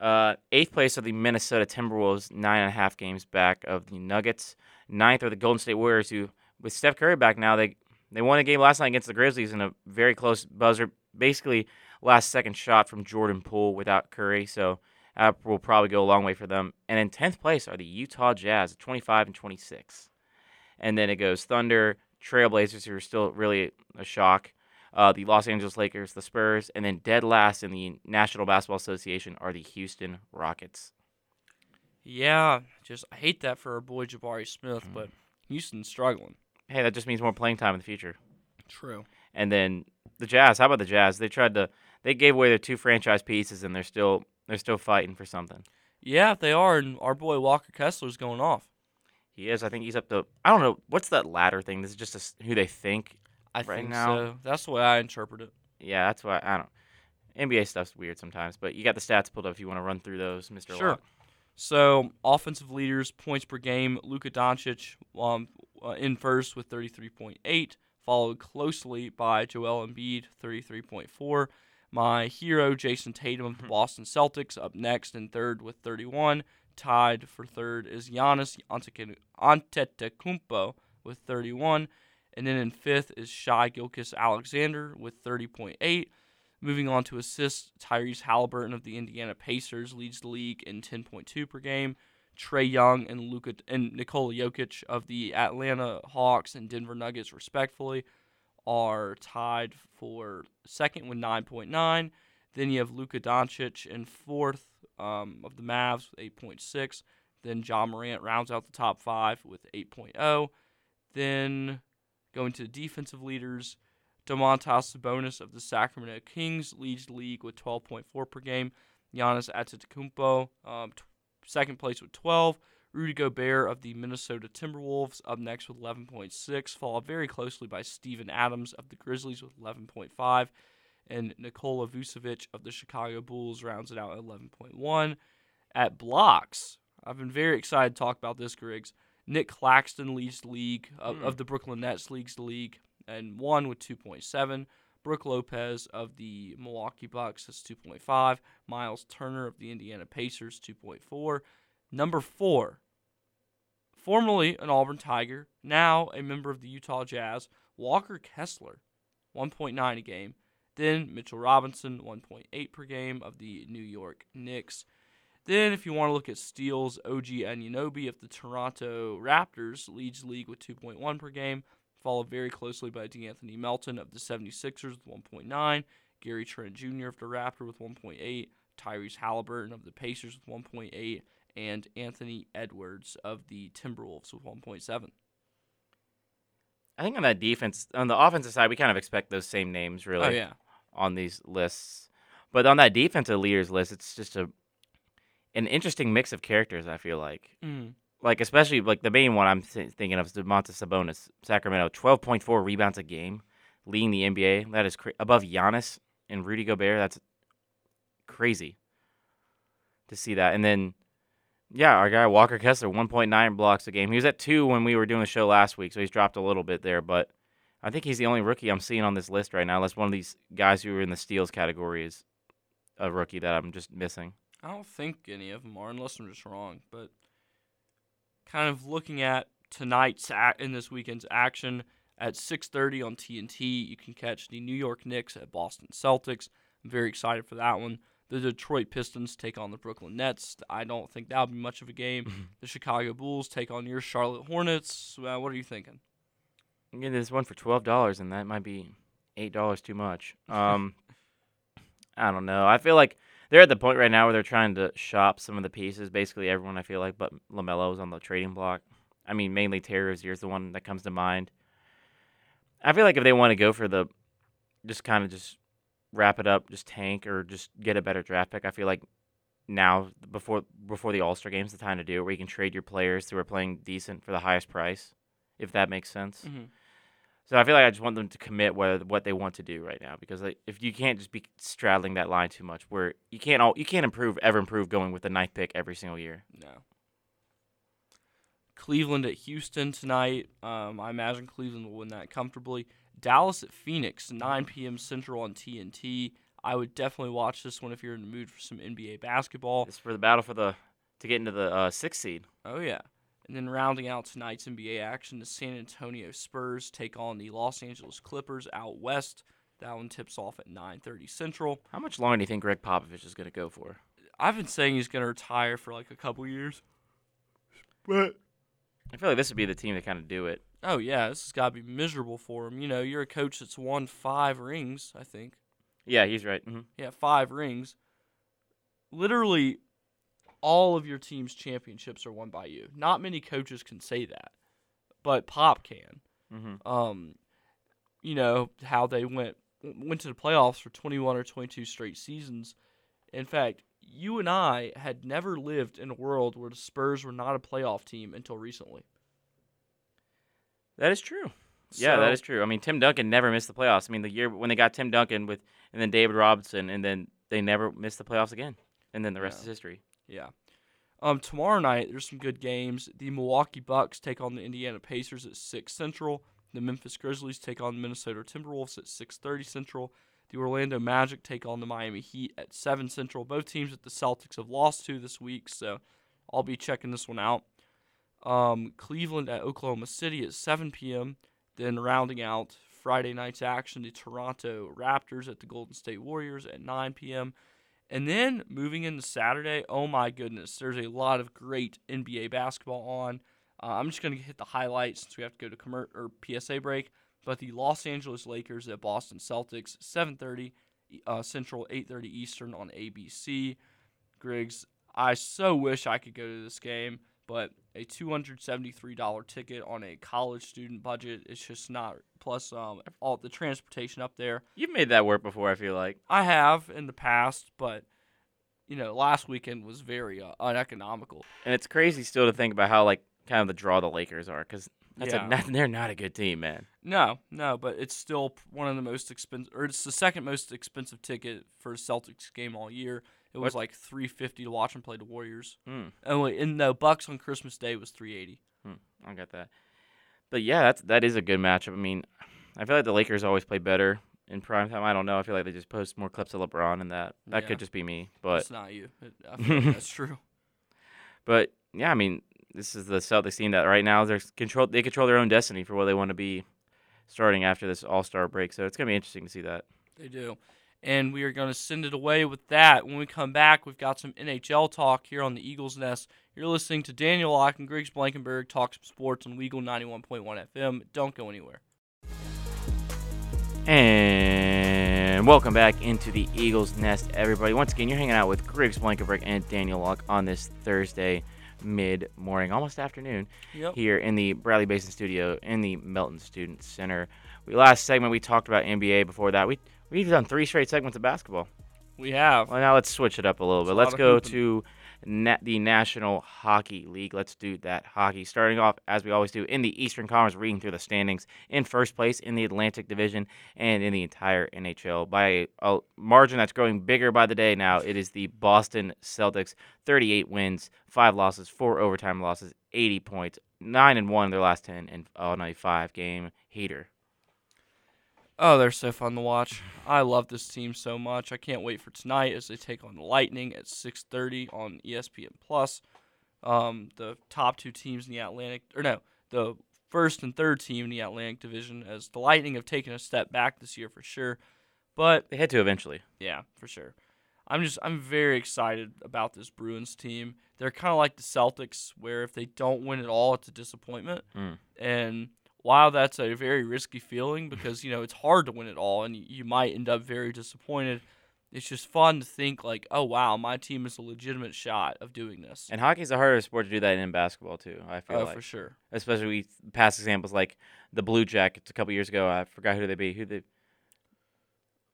Uh, eighth place are the Minnesota Timberwolves, nine and a half games back of the Nuggets. Ninth are the Golden State Warriors, who with Steph Curry back now, they they won a game last night against the Grizzlies in a very close buzzer, basically last second shot from Jordan Poole without Curry. So that will probably go a long way for them. And in tenth place are the Utah Jazz, at 25 and 26. And then it goes Thunder, Trailblazers, who are still really a shock. Uh, the Los Angeles Lakers, the Spurs, and then dead last in the National Basketball Association are the Houston Rockets. Yeah, just I hate that for our boy Jabari Smith, Mm. but Houston's struggling. Hey, that just means more playing time in the future. True. And then the Jazz. How about the Jazz? They tried to. They gave away their two franchise pieces, and they're still they're still fighting for something. Yeah, they are, and our boy Walker Kessler's going off. He is. I think he's up to. I don't know what's that ladder thing. This is just a s who they think. I Right think now- so. That's the way I interpret it. Yeah, that's why I don't. NBA stuff's weird sometimes, but you got the stats pulled up if you want to run through those, Mister. Sure. Locke. So offensive leaders, points per game, Luka Doncic um, uh, in first with 33.8, followed closely by Joel Embiid, 33.4. My hero, Jayson Tatum of the Boston Celtics, up next in third with 31. Tied for third is Giannis Antetokounmpo- Antetokounmpo with 31. And then in fifth is Shai Gilgeous-Alexander with 30.8. Moving on to assists, Tyrese Halliburton of the Indiana Pacers leads the league in 10.2 per game. Trae Young and Luka and Nikola Jokic of the Atlanta Hawks and Denver Nuggets, respectfully, are tied for second with 9.9. Then you have Luka Doncic in fourth um, of the Mavs with 8.6. Then John Morant rounds out the top five with 8.0. Then going to the defensive leaders, Domantas Sabonis of the Sacramento Kings leads the league with 12.4 per game. Giannis Antetokounmpo, um, second place with 12. Rudy Gobert of the Minnesota Timberwolves up next with 11.6, followed very closely by Steven Adams of the Grizzlies with 11.5, and Nikola Vucevic of the Chicago Bulls rounds it out at 11.1. At blocks, I've been very excited to talk about this, Griggs. Nick Claxton leads the league of, Hmm. of the Brooklyn Nets leads the league and one with 2.7. Brooke Lopez of the Milwaukee Bucks is 2.5. Miles Turner of the Indiana Pacers 2.4. Number four, formerly an Auburn Tiger, now a member of the Utah Jazz, Walker Kessler, 1.9 a game. Then Mitchell Robinson, 1.8 per game of the New York Knicks. Then, if you want to look at steals, OG Anunoby of the Toronto Raptors leads league with 2.1 per game, followed very closely by D'Anthony Melton of the 76ers with 1.9, Gary Trent Jr. of the Raptor with 1.8, Tyrese Halliburton of the Pacers with 1.8, and Anthony Edwards of the Timberwolves with 1.7. I think on that defense, on the offensive side, we kind of expect those same names really Oh yeah, on these lists. But on that defensive leaders list, it's just a an interesting mix of characters. I feel like, mm. Like especially like the main one I'm th- thinking of is Domantas Sabonis, Sacramento, twelve point four rebounds a game, leading the NBA. That is cra- above Giannis and Rudy Gobert. That's crazy to see that. And then, yeah, our guy Walker Kessler, one point nine blocks a game. He was at two when we were doing the show last week, so he's dropped a little bit there. But I think he's the only rookie I'm seeing on this list right now. Unless one of these guys who are in the steals category is a rookie that I'm just missing. I don't think any of them are, unless I'm just wrong. But kind of looking at tonight's ac- in this weekend's action at 6:30 on TNT, you can catch the New York Knicks at Boston Celtics. I'm very excited for that one. The Detroit Pistons take on the Brooklyn Nets. I don't think that'll be much of a game. the Chicago Bulls take on your Charlotte Hornets. Uh, what are you thinking? I'm getting this one for twelve dollars, and that might be eight dollars too much. Um, I don't know. I feel like they're at the point right now where they're trying to shop some of the pieces. Basically, everyone I feel like, but LaMelo's on the trading block. I mean, mainly Terry Rozier's the one that comes to mind. I feel like if they want to go for the, just kind of just wrap it up, just tank or just get a better draft pick. I feel like now before before the All Star game's the time to do it, where you can trade your players who are playing decent for the highest price, if that makes sense. Mm-hmm. So I feel like I just want them to commit what what they want to do right now because like, if you can't just be straddling that line too much, where you can't all you can't improve ever improve going with the ninth pick every single year. No. Cleveland at Houston tonight. Um, I imagine Cleveland will win that comfortably. Dallas at Phoenix, 9 p.m. Central on TNT. I would definitely watch this one if you're in the mood for some NBA basketball. It's for the battle for the to get into the uh, sixth seed. Oh yeah. And then rounding out tonight's NBA action, the San Antonio Spurs take on the Los Angeles Clippers out west. That one tips off at 9:30 Central. How much longer do you think Gregg Popovich is going to go for? I've been saying he's going to retire for like a couple years. But I feel like this would be the team to kind of do it. oh yeah, this has got to be miserable for him. You know, you're a coach that's won 5 rings, I think. Yeah, he's right. hmm Yeah, 5 rings. Literally all of your team's championships are won by you. Not many coaches can say that. But Pop can. hmm um, you know how they went went to the playoffs for 21 or 22 straight seasons. In fact, you and I had never lived in a world where the Spurs were not a playoff team until recently. That is true. Yeah, that is true. I mean, Tim Duncan never missed the playoffs. I mean, the year when they got Tim Duncan with and then David Robinson, and then they never missed the playoffs again. And then the rest Yeah. is history. Yeah. Um, tomorrow night there's some good games. The Milwaukee Bucks take on the Indiana Pacers at six Central. The Memphis Grizzlies take on the Minnesota Timberwolves at six thirty Central. The Orlando Magic take on the Miami Heat at seven Central. Both teams that the Celtics have lost to this week, so I'll be checking this one out. Um, Cleveland at Oklahoma City at 7 p.m. Then rounding out Friday night's action, the Toronto Raptors at the Golden State Warriors at 9 p.m. And then moving into Saturday, oh my goodness, there's a lot of great NBA basketball on. Uh, I'm just going to hit the highlights since we have to go to commer- or PSA break. But the Los Angeles Lakers at Boston Celtics, 7:30 uh, Central, 8:30 Eastern on ABC. Griggs, I so wish I could go to this game, but a $273 ticket on a college student budget. It's just not. Plus, um, all the transportation up there. You've made that work before. I feel like. I have in the past, but you know, last weekend was very uh, uneconomical. And it's crazy still to think about how like kind of the draw the Lakers are because that's Yeah. a, not, they're not a good team, man. No, no, but it's still one of the most expensive, or it's the second most expensive ticket for a Celtics game all year. It was What? like three fifty to watch them play the Warriors. Hmm. Oh, wait, and no, Bucks on Christmas Day was three eighty. Hmm. I got that. But yeah, that's that is a good matchup. I mean, I feel like the Lakers always play better in prime time. I don't know. I feel like they just post more clips of LeBron and that. That Yeah. could just be me, but it's not you. It, I feel like that's true. but yeah, I mean, this is the Celtics team that right now they're control. They control their own destiny for what they want to be starting after this All Star break. So it's gonna be interesting to see that. They do. And we are going to send it away with that. When we come back, we've got some NHL talk here on the Eagles Nest. You're listening to Daniel Locke and Griggs Blankenburg talk some sports on Weagle 91.1 FM. Don't go anywhere. And welcome back into the Eagles Nest, everybody. Once again, you're hanging out with Griggs Blankenburg and Daniel Locke on this Thursday mid morning, almost afternoon, Yep. here in the Bradley Basin studio in the Melton Student Center. We last segment we talked about NBA. Before that, we we've done three straight segments of basketball. We have. Well, now let's switch it up a little bit. a Let's go to na- the National Hockey League. Let's do that hockey. Starting off, as we always do, in the Eastern Conference, reading through the standings. In first place in the Atlantic Division and in the entire NHL by a margin that's growing bigger by the day now. It is the Boston Celtics. 38 wins, 5 losses, 4 overtime losses, 80 points, 9 and 1 in their last 10, and oh, uh, 95 game heater. Oh, they're so fun to watch. I love this team so much. I can't wait for tonight as they take on the Lightning at 6:30 on ESPN Plus. Um, the top two teams in the Atlantic, or no, the first and third team in the Atlantic Division, as the Lightning have taken a step back this year for sure. But They had to eventually. yeah, for sure. I'm just I'm very excited about this Bruins team. They're kind of like the Celtics, where if they don't win at all, it's a disappointment. Mm. And while that's a very risky feeling because you know it's hard to win it all, and you might end up very disappointed. It's just fun to think like, oh wow, my team is a legitimate shot of doing this. And hockey's a harder sport to do that in basketball, too, I feel Oh, like. for sure. especially we past examples like the Blue Jackets a couple years ago. I forgot who they beat. Who they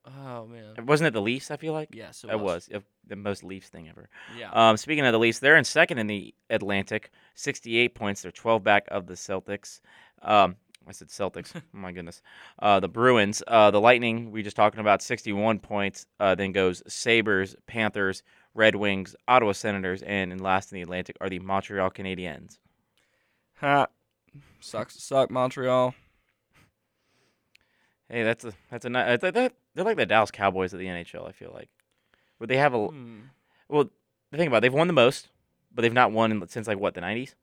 Oh man. wasn't it the Leafs? I feel like Yes, it it was. was, the most Leafs thing ever. Yeah. Um, speaking of the Leafs, they're in second in the Atlantic, 68 points. They're 12 back of the Celtics. Um, I said Celtics. oh my goodness. Uh, the Bruins, uh, the Lightning. We just talking about 61 points. Uh, then goes Sabres, Panthers, Red Wings, Ottawa Senators, and in last in the Atlantic are the Montreal Canadiens. ha. Sucks to suck, Montreal. Hey, that's a that's a nice. They're like the Dallas Cowboys of the NHL. I feel like, would they have a Hmm. well? The thing about it, they've won the most, but they've not won in, since like what the '90s,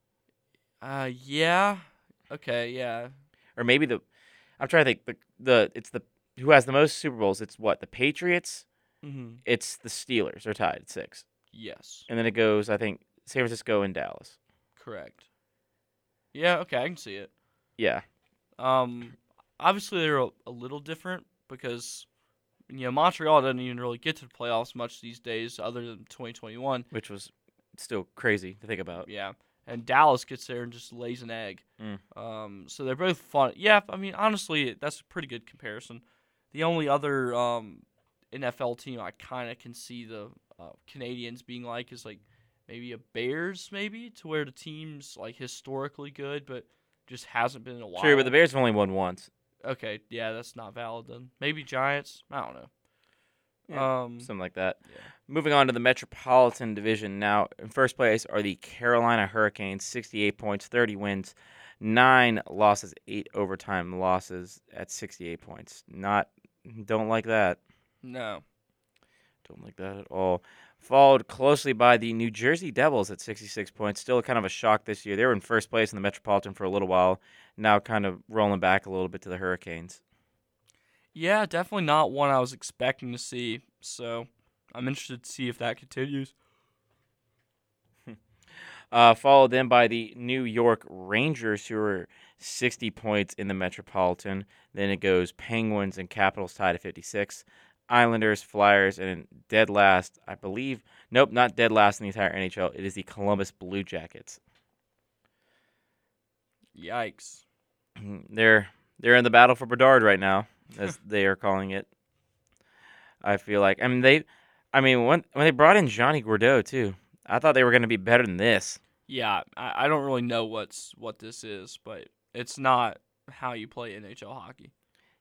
Uh, yeah. Okay, yeah. Or maybe the. I'm trying to think. The the it's the who has the most Super Bowls. It's what the Patriots. Mm-hmm. It's the Steelers. They're tied at six, Yes, and then it goes. I think San Francisco and Dallas. correct. Yeah, okay, I can see it. Yeah, Um, obviously they're a, a little different because you know Montreal doesn't even really get to the playoffs much these days, other than 2021. which was still crazy to think about. Yeah, and Dallas gets there and just lays an egg. Mm. Um, so they're both fun. Yeah, I mean honestly, that's a pretty good comparison. The only other um NFL team I kind of can see the uh, Canadiens being like is like maybe a Bears, maybe to where the team's like historically good, but just hasn't been in a while. True, but the Bears have only won once. Okay, yeah, that's not valid then. Maybe Giants. I don't know. Yeah, um, Something like that. yeah. Moving on to the Metropolitan Division now. In first place are the Carolina Hurricanes, 68 points, 30 wins, 9 losses, 8 overtime losses at 68 points. Not don't like that. no. Don't like that at all. Followed closely by the New Jersey Devils at 66 points. Still kind of a shock this year. They were in first place in the Metropolitan for a little while. Now kind of rolling back a little bit to the Hurricanes. Yeah, definitely not one I was expecting to see. So I'm interested to see if that continues. Uh, followed then by the New York Rangers, who are 60 points in the Metropolitan. Then it goes Penguins and Capitals tied at 56. Islanders, Flyers, and dead last, I believe. Nope, not dead last in the entire NHL. It is the Columbus Blue Jackets. Yikes. they're they're in the battle for Bedard right now, as they are calling it. I feel like I mean they, I mean when when they brought in Johnny Gaudreau too, I thought they were going to be better than this. Yeah, I, I don't really know what's what this is, but it's not how you play NHL hockey.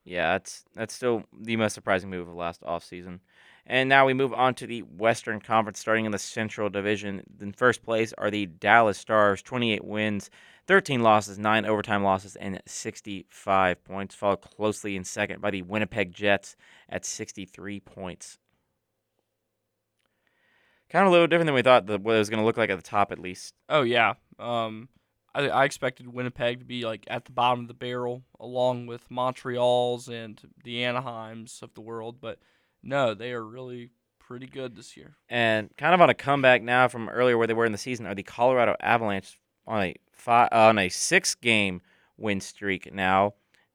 Yeah, that's that's still the most surprising move of last offseason. And now we move on to the Western Conference, starting in the Central Division. In first place are the Dallas Stars, 28 wins, 13 losses, 9 overtime losses, and 65 points. Followed closely in second by the Winnipeg Jets at 63 points. Kind of a little different than we thought the, what it was going to look like at the top, at least. Oh yeah. Um, I, I expected Winnipeg to be like at the bottom of the barrel, along with Montreal's and the Anaheims of the world, but no, they are really pretty good this year. And kind of on a comeback now from earlier where they were in the season are the Colorado Avalanche on a five, on a six game win streak now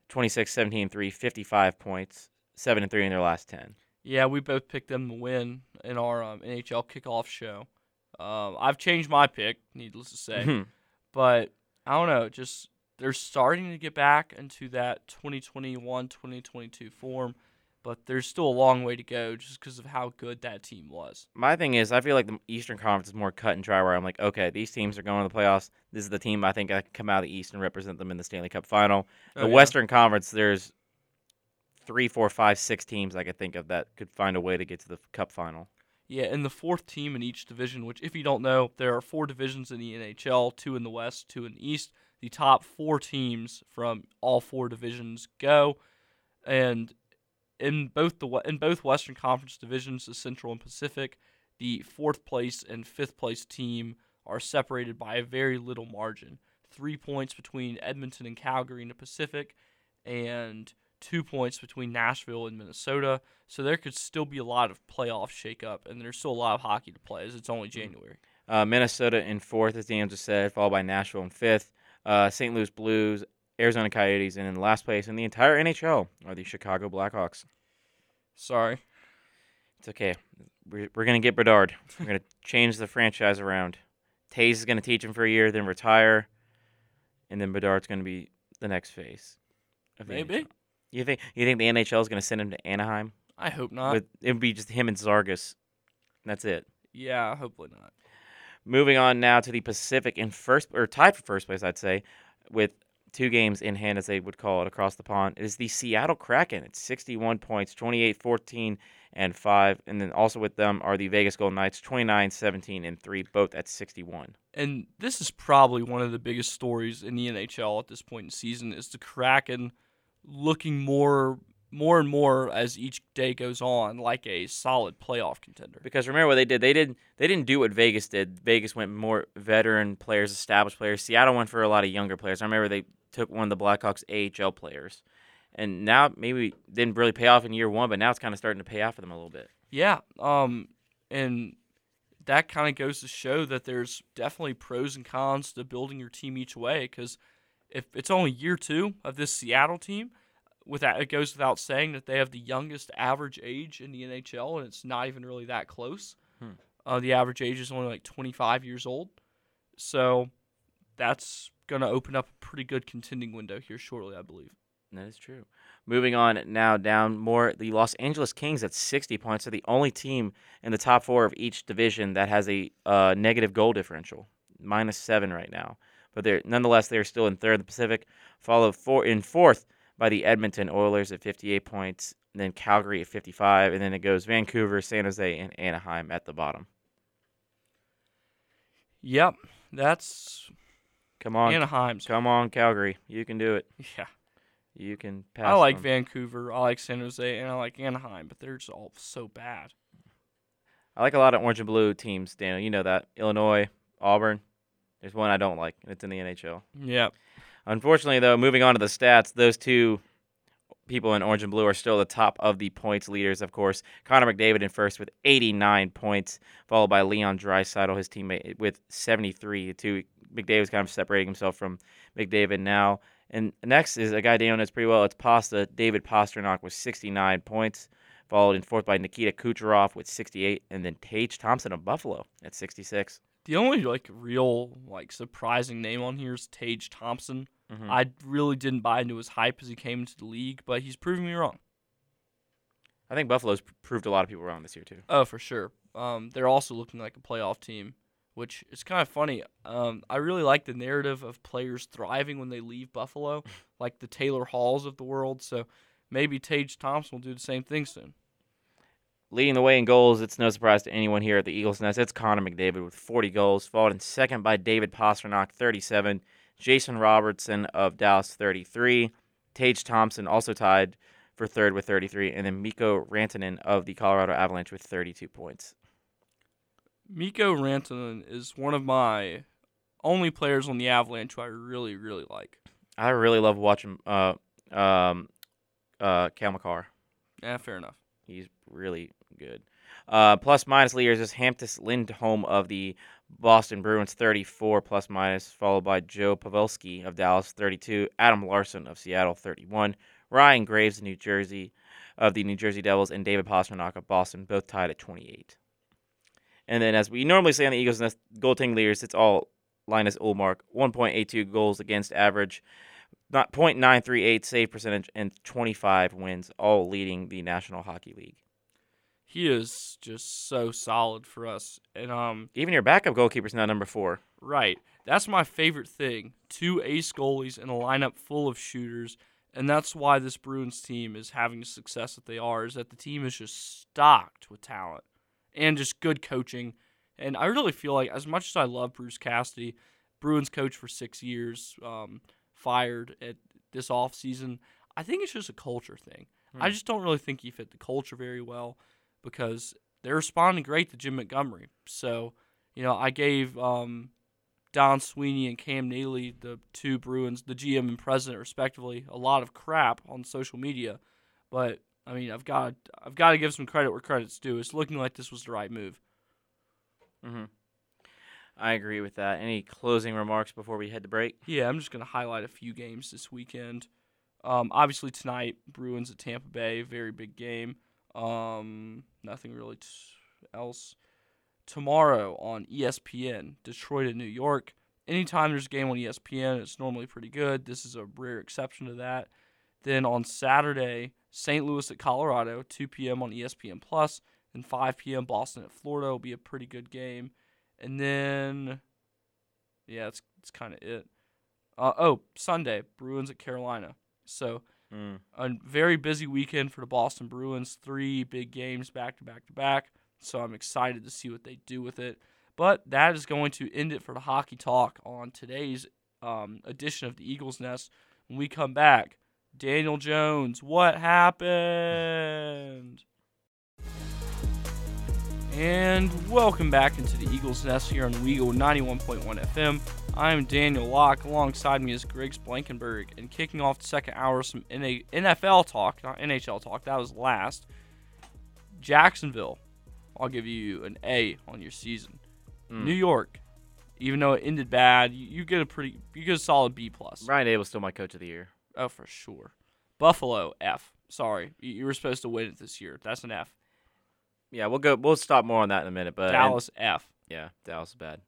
26 17 3 55 points 7 and 3 in their last 10 Yeah, we both picked them to win in our um, NHL kickoff show. Um, I've changed my pick, needless to say, Hmm. but I don't know. Just they're starting to get back into that 2021 2022 form, but there's still a long way to go just because of how good that team was. my thing is I feel like the Eastern Conference is more cut and dry where I'm like okay these teams are going to the playoffs this is the team I think I can come out of the East and represent them in the Stanley Cup final the Oh, yeah. Western Conference there's three four five six teams I could think of that could find a way to get to the Cup final Yeah, and the fourth team in each division, which, if you don't know, there are four divisions in the NHL two in the West, two in the East. The top four teams from all four divisions go. And in both the in both Western Conference divisions, the Central and Pacific, the fourth place and fifth place team are separated by a very little margin. Three points between Edmonton and Calgary in the Pacific, and two points between Nashville and Minnesota. So there could still be a lot of playoff shakeup, and there's still a lot of hockey to play as it's only January. Uh, Minnesota in fourth, as Dan just said, followed by Nashville in fifth. Uh, St. Louis Blues, Arizona Coyotes, and in last place in the entire NHL are the Chicago Blackhawks. Sorry. It's okay. We're, we're going to get Bedard. We're going to change the franchise around. Toews is going to teach him for a year, then retire, and then Bedard's going to be the next face. Maybe. You think you think the NHL is going to send him to Anaheim? I hope not. With it would be just him and Zegras. That's it. yeah, hopefully not. Moving on now to the Pacific in first or tied for first place, I'd say, with two games in hand, as they would call it across the pond, is the Seattle Kraken. It's 61 points, 28, 14, and 5. And then also with them are the Vegas Golden Knights, 29, 17, and 3, both at 61. And this is probably one of the biggest stories in the NHL at this point in season is the Kraken looking more more and more as each day goes on like a solid playoff contender. Because remember what they did? They didn't. they didn't do what Vegas did. Vegas went more veteran players, established players. Seattle went for a lot of younger players. I remember they took one of the Blackhawks AHL players. And now maybe didn't really pay off in year one, but now it's kind of starting to pay off for them a little bit. Yeah, um, and that kind of goes to show that there's definitely pros and cons to building your team each way. Because if it's only year two of this Seattle team, without it goes without saying that they have the youngest average age in the NHL, and it's not even really that close. Hmm. Uh, the average age is only like 25 years old, so that's gonna open up a pretty good contending window here shortly, I believe. That is true. Moving on now down more, the Los Angeles Kings at 60 points are the only team in the top four of each division that has a uh, negative goal differential, minus seven right now. But they're nonetheless they're still in third in the Pacific, followed four in fourth by the Edmonton Oilers at 58 points, and then Calgary at 55, and then it goes Vancouver, San Jose, and Anaheim at the bottom. Yep, that's Come on, Anaheim's. come on, Calgary, you can do it. Yeah. You can pass. I like them. Vancouver, I like San Jose, and I like Anaheim, but they're just all so bad. I like a lot of orange and blue teams, Daniel. You know that. Illinois, Auburn. There's one I don't like, and it's in the NHL. Yeah. Unfortunately, though, moving on to the stats, those two people in orange and blue are still the top of the points leaders, of course. Connor McDavid in first with 89 points, followed by Leon Draisaitl, his teammate, with 73. The two McDavid's kind of separating himself from McDavid now. And next is a guy Daniel knows pretty well. It's Pasta, David Pastrnak with 69 points, followed in fourth by Nikita Kucherov with 68, and then Tage Thompson of Buffalo at 66. The only like real like surprising name on here is Tage Thompson. Mhm. I really didn't buy into his hype as he came into the league, but he's proving me wrong. I think Buffalo's proved a lot of people wrong this year too. Oh, for sure. Um, they're also looking like a playoff team, which is kind of funny. Um, I really like the narrative of players thriving when they leave Buffalo, like the Taylor Halls of the world. So maybe Tage Thompson will do the same thing soon. Leading the way in goals, it's no surprise to anyone here at the Eagles Nest. It's Connor McDavid with 40 goals, followed in second by David Pastrnak, 37, Jason Robertson of Dallas, 33, Tage Thompson also tied for third with 33, and then Mikko Rantanen of the Colorado Avalanche with 32 points. Mikko Rantanen is one of my only players on the Avalanche who I really, really like. I really love watching uh, um, uh, Cale Makar. Yeah, fair enough. He's really good. Uh, plus minus leaders is Hampus Lindholm of the Boston Bruins, 34 plus minus, followed by Joe Pavelski of Dallas, 32, Adam Larsson of Seattle, 31, Ryan Graves of New Jersey of the New Jersey Devils, and David Pastrnak of Boston, both tied at 28. And then, as we normally say on the Eagles' Nest, goaltending leaders, it's all Linus Ullmark, 1.82 goals against average, not .938 save percentage, and 25 wins, all leading the National Hockey League. He is just so solid for us. And um Even your backup goalkeeper's now number four. right. That's my favorite thing. Two ace goalies in a lineup full of shooters. And that's why this Bruins team is having the success that they are, is that the team is just stocked with talent and just good coaching. And I really feel like, as much as I love Bruce Cassidy, Bruins coach for six years, um, fired at this offseason, I think it's just a culture thing. I just don't really think he fit the culture very well because they're responding great to Jim Montgomery. So, you know, I gave um, Don Sweeney and Cam Neely, the two Bruins, the GM and president respectively, a lot of crap on social media. But I mean, I've got I've got to give some credit where credit's due. It's looking like this was the right move. Mm-hmm. I agree with that. Any closing remarks before we head to break? Yeah, I'm just gonna highlight a few games this weekend. Um, obviously tonight, Bruins at Tampa Bay, very big game. Um, nothing really t- else. Tomorrow on ESPN, Detroit and New York. Anytime there's a game on ESPN, it's normally pretty good. This is a rare exception to that. Then on Saturday, St. Louis at Colorado, 2 p.m. on ESPN Plus, and 5 p.m. Boston at Florida will be a pretty good game. And then, yeah, that's that's kind of it. Uh, oh, Sunday, Bruins at Carolina. So Mm. a very busy weekend for the Boston Bruins. Three big games back to back to back. So I'm excited to see what they do with it. But that is going to end it for the hockey talk on today's um, edition of the Eagles Nest. When we come back, Daniel Jones, what happened? And welcome back into the Eagles Nest here on Weagle 91.1 FM. I'm Daniel Locke. Alongside me is Griggs Blankenburg. And kicking off the second hour, some NFL talk, not NHL talk. That was last. Jacksonville, I'll give you an A on your season. Mm. New York, even though it ended bad, you, get a pretty, you get a solid B plus. Ryan Day was still my coach of the year. Oh, for sure. Buffalo F. Sorry, you were supposed to win it this year. That's an F. Yeah, we'll go. We'll stop more on that in a minute. But and- Dallas F. yeah, Dallas is bad.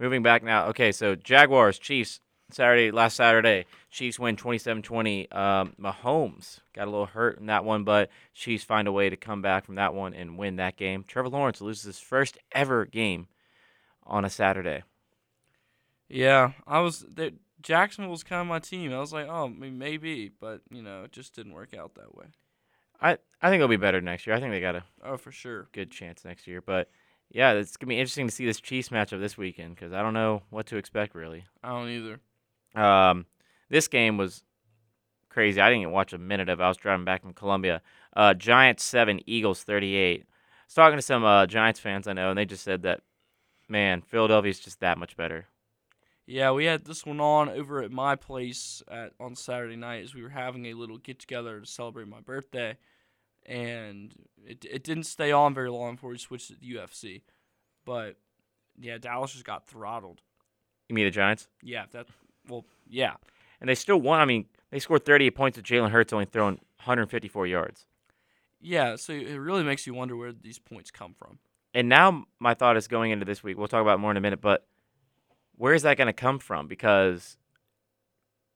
Moving back now. Okay, so Jaguars, Chiefs, Saturday, last Saturday, Chiefs win 27-20. Um, Mahomes got a little hurt in that one, but Chiefs find a way to come back from that one and win that game. Trevor Lawrence loses his first ever game on a Saturday. Yeah, I was there. Jacksonville was kind of my team. I was like, oh, maybe, but you know, it just didn't work out that way. I I think they'll be better next year. I think they got a Oh, for sure. good chance next year. But yeah, it's gonna be interesting to see this Chiefs matchup this weekend because I don't know what to expect really. I don't either. Um, this game was crazy. I didn't even watch a minute of. it. I was driving back from Columbia. Uh, Giants seven, Eagles thirty eight. I was talking to some uh, Giants fans I know, and they just said that, man, Philadelphia's just that much better. Yeah, we had this one on over at my place at on Saturday night as we were having a little get together to celebrate my birthday, and it it didn't stay on very long before we switched to the UFC, but yeah, Dallas just got throttled. You mean the Giants? Yeah, that well, yeah, And they still won. I mean, they scored thirty eight points with Jalen Hurts only throwing one hundred fifty four yards. yeah. So it really makes you wonder where these points come from. And now my thought is going into this week. We'll talk about more in a minute, but where is that going to come from? Because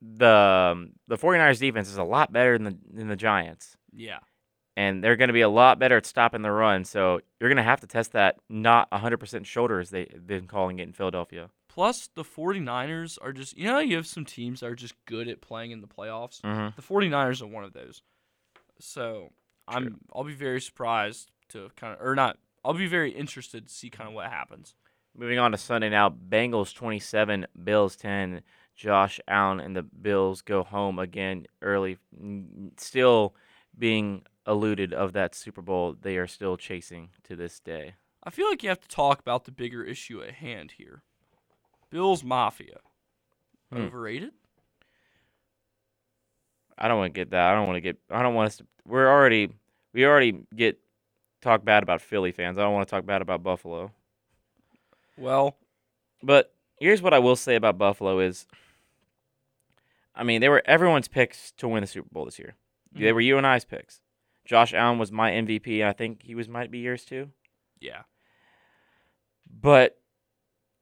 the um, the 49ers defense is a lot better than the than the Giants. Yeah, and they're going to be a lot better at stopping the run. So you're going to have to test that not 100% shoulder as they've been calling it in Philadelphia. Plus, the 49ers are just, you know, you have some teams that are just good at playing in the playoffs. Mm-hmm. The 49ers are one of those. So I'm I'll be very surprised to kind of or not. I'll be very interested to see kind of what happens. Moving on to Sunday now, Bengals 27, Bills 10. Josh Allen and the Bills go home again early, still being eluded of that Super Bowl they are still chasing to this day. I feel like you have to talk about the bigger issue at hand here. Bills Mafia. Hmm. Overrated? I don't want to get that. I don't want to get. I don't want us to. We're already. We already get talk bad about Philly fans. I don't want to talk bad about Buffalo. Well, But here's what I will say about Buffalo is, I mean, they were everyone's picks to win the Super Bowl this year. They Mhm. were you and I's picks. Josh Allen was my MVP. And I think he was might be yours too. yeah. But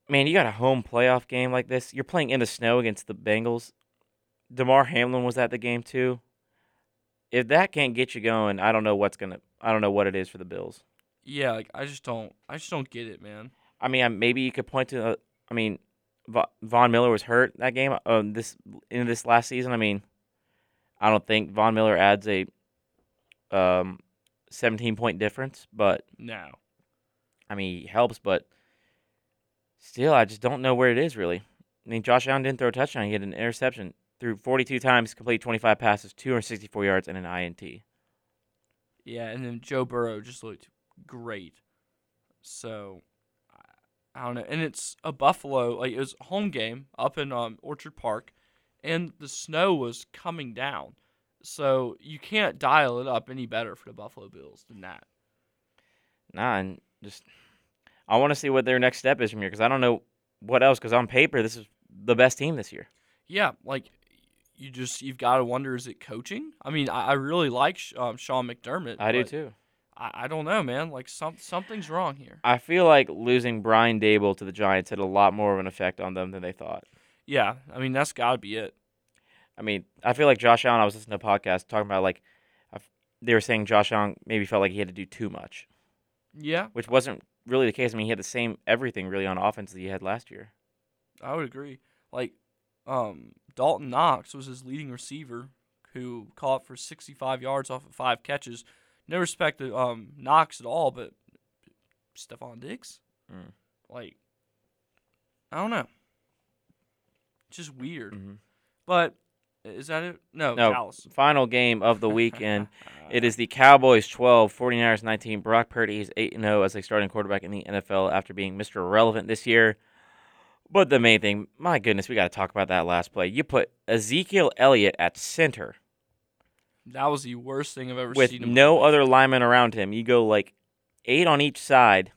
man, you got a home playoff game like this. You're playing in the snow against the Bengals. Damar Hamlin was at the game too. If that can't get you going, I don't know what's gonna. I don't know what it is for the Bills. Yeah, like I just don't I just don't get it, man. I mean, maybe you could point to. Uh, I mean, Va- Von Miller was hurt that game. Um, this in this last season. I mean, I don't think Von Miller adds a um, 17 point difference, but No. I mean, he helps. But still, I just don't know where it is really. I mean, Josh Allen didn't throw a touchdown. He had an interception. Threw 42 times, completed 25 passes, 264 yards, and an INT. Yeah, and then Joe Burrow just looked great. So I- don't know, and it's a Buffalo like it was a home game up in um, Orchard Park, and the snow was coming down. So you can't dial it up any better for the Buffalo Bills than that. Nah, and just I want to see what their next step is from here because I don't know what else. Because on paper, this is the best team this year. Yeah, like you just you've got to wonder is it coaching? I mean, I, I really like um, Sean McDermott. I do too. I, I don't know, man. Like some something's wrong here. I feel like losing Brian Daboll to the Giants had a lot more of an effect on them than they thought. Yeah, I mean that's got to be it. I mean, I feel like Josh Allen. I was listening to a podcast talking about like they were saying Josh Allen maybe felt like he had to do too much, Yeah, which wasn't really the case. I mean, he had the same everything really on offense that he had last year. I would agree. Like, um, Dawson Knox was his leading receiver, who caught for 65 yards off of five catches. No respect to um Knox at all, but Stefon Diggs, Mm. like, I don't know. It's just weird. Mm-hmm. But is that it? No, No, Dallas. Final game of the weekend. It is the Cowboys 12, 49ers 19. Brock Purdy is 8 0 as a starting quarterback in the NFL after being Mr. Irrelevant this year. But the main thing, my goodness, we got to talk about that last play. You put Ezekiel Elliott at center That was the worst thing I've ever with seen. With no other lineman around him. You go like eight on each side.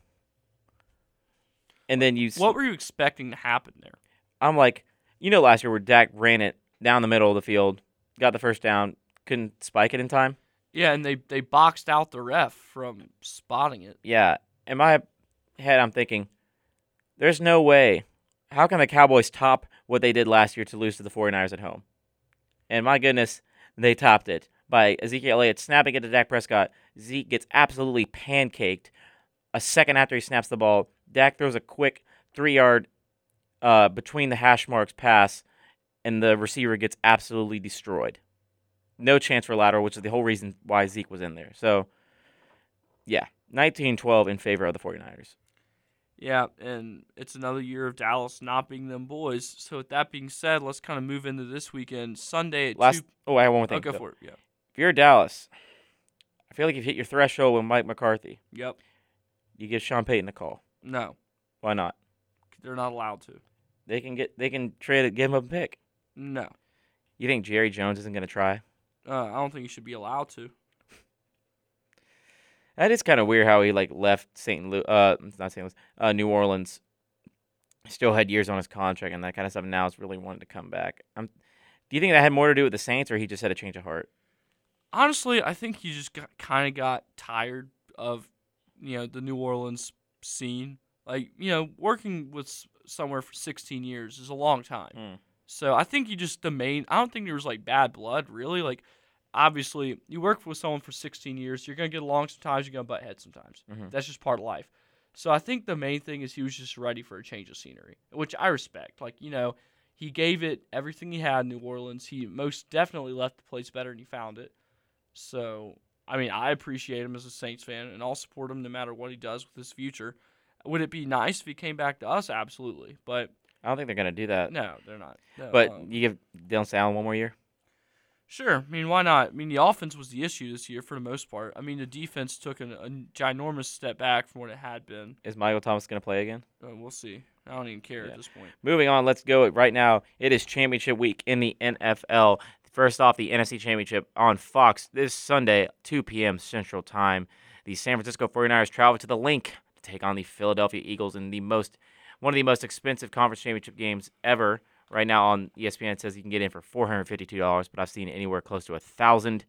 And then you. What were you expecting to happen there? I'm like, you know, last year where Dak ran it down the middle of the field, got the first down, couldn't spike it in time. Yeah, and they they boxed out the ref from spotting it. Yeah. In my head, I'm thinking, there's no way. How can the Cowboys top what they did last year to lose to the 49ers at home? And my goodness, they topped it by Ezekiel Elliott snapping it to Dak Prescott. Zeke gets absolutely pancaked. A second after he snaps the ball, Dak throws a quick three yard uh, between the hash marks pass, and the receiver gets absolutely destroyed. No chance for lateral, which is the whole reason why Zeke was in there. So, yeah, 19-12 in favor of the 49ers. Yeah, and it's another year of Dallas not being them boys. So with that being said, let's kind of move into this weekend. Sunday at Last, two. oh, I have one more thing. Oh, go Go. for it. Yeah. If you're Dallas, I feel like you've hit your threshold with Mike McCarthy. Yep. You give Sean Payton a call. No, Why not? they're not allowed to. They can get they can trade it, give him a pick. No, You think Jerry Jones isn't going to try? uh, I don't think he should be allowed to. That is kind of weird how he like left St. Louis, uh, not St. Louis, uh, New Orleans. Still had years on his contract and that kind of stuff. Now is really wanting to come back. Um, do you think that had more to do with the Saints, or he just had a change of heart? Honestly, I think he just got, kind of got tired of, you know, the New Orleans scene. Like, you know, working with somewhere for 16 years is a long time. Mm. So I think you just the main. I don't think there was like bad blood really. Like, obviously, you work with someone for 16 years, you're gonna get along sometimes. You're gonna butt heads sometimes. Mhm. That's just part of life. So I think the main thing is he was just ready for a change of scenery, which I respect. Like, you know, he gave it everything he had in New Orleans. He most definitely left the place better than he found it. So, I mean, I appreciate him as a Saints fan, and I'll support him no matter what he does with his future. Would it be nice if he came back to us? Absolutely, but I don't think they're gonna do that. no, they're not. No, But um, you give Dylan Allen one more year. Sure. I mean, why not? I mean, the offense was the issue this year for the most part. I mean, the defense took an, a ginormous step back from what it had been. Is Michael Thomas gonna play again? Uh, we'll see. I don't even care Yeah. at this point. Moving on, let's go right now. It is championship week in the NFL. First off, the NFC Championship on Fox this Sunday, 2 p.m. Central Time. The San Francisco 49ers travel to the Linc to take on the Philadelphia Eagles in the most one of the most expensive conference championship games ever. Right now on ESPN says you can get in for $452, but I've seen anywhere close to a thousand.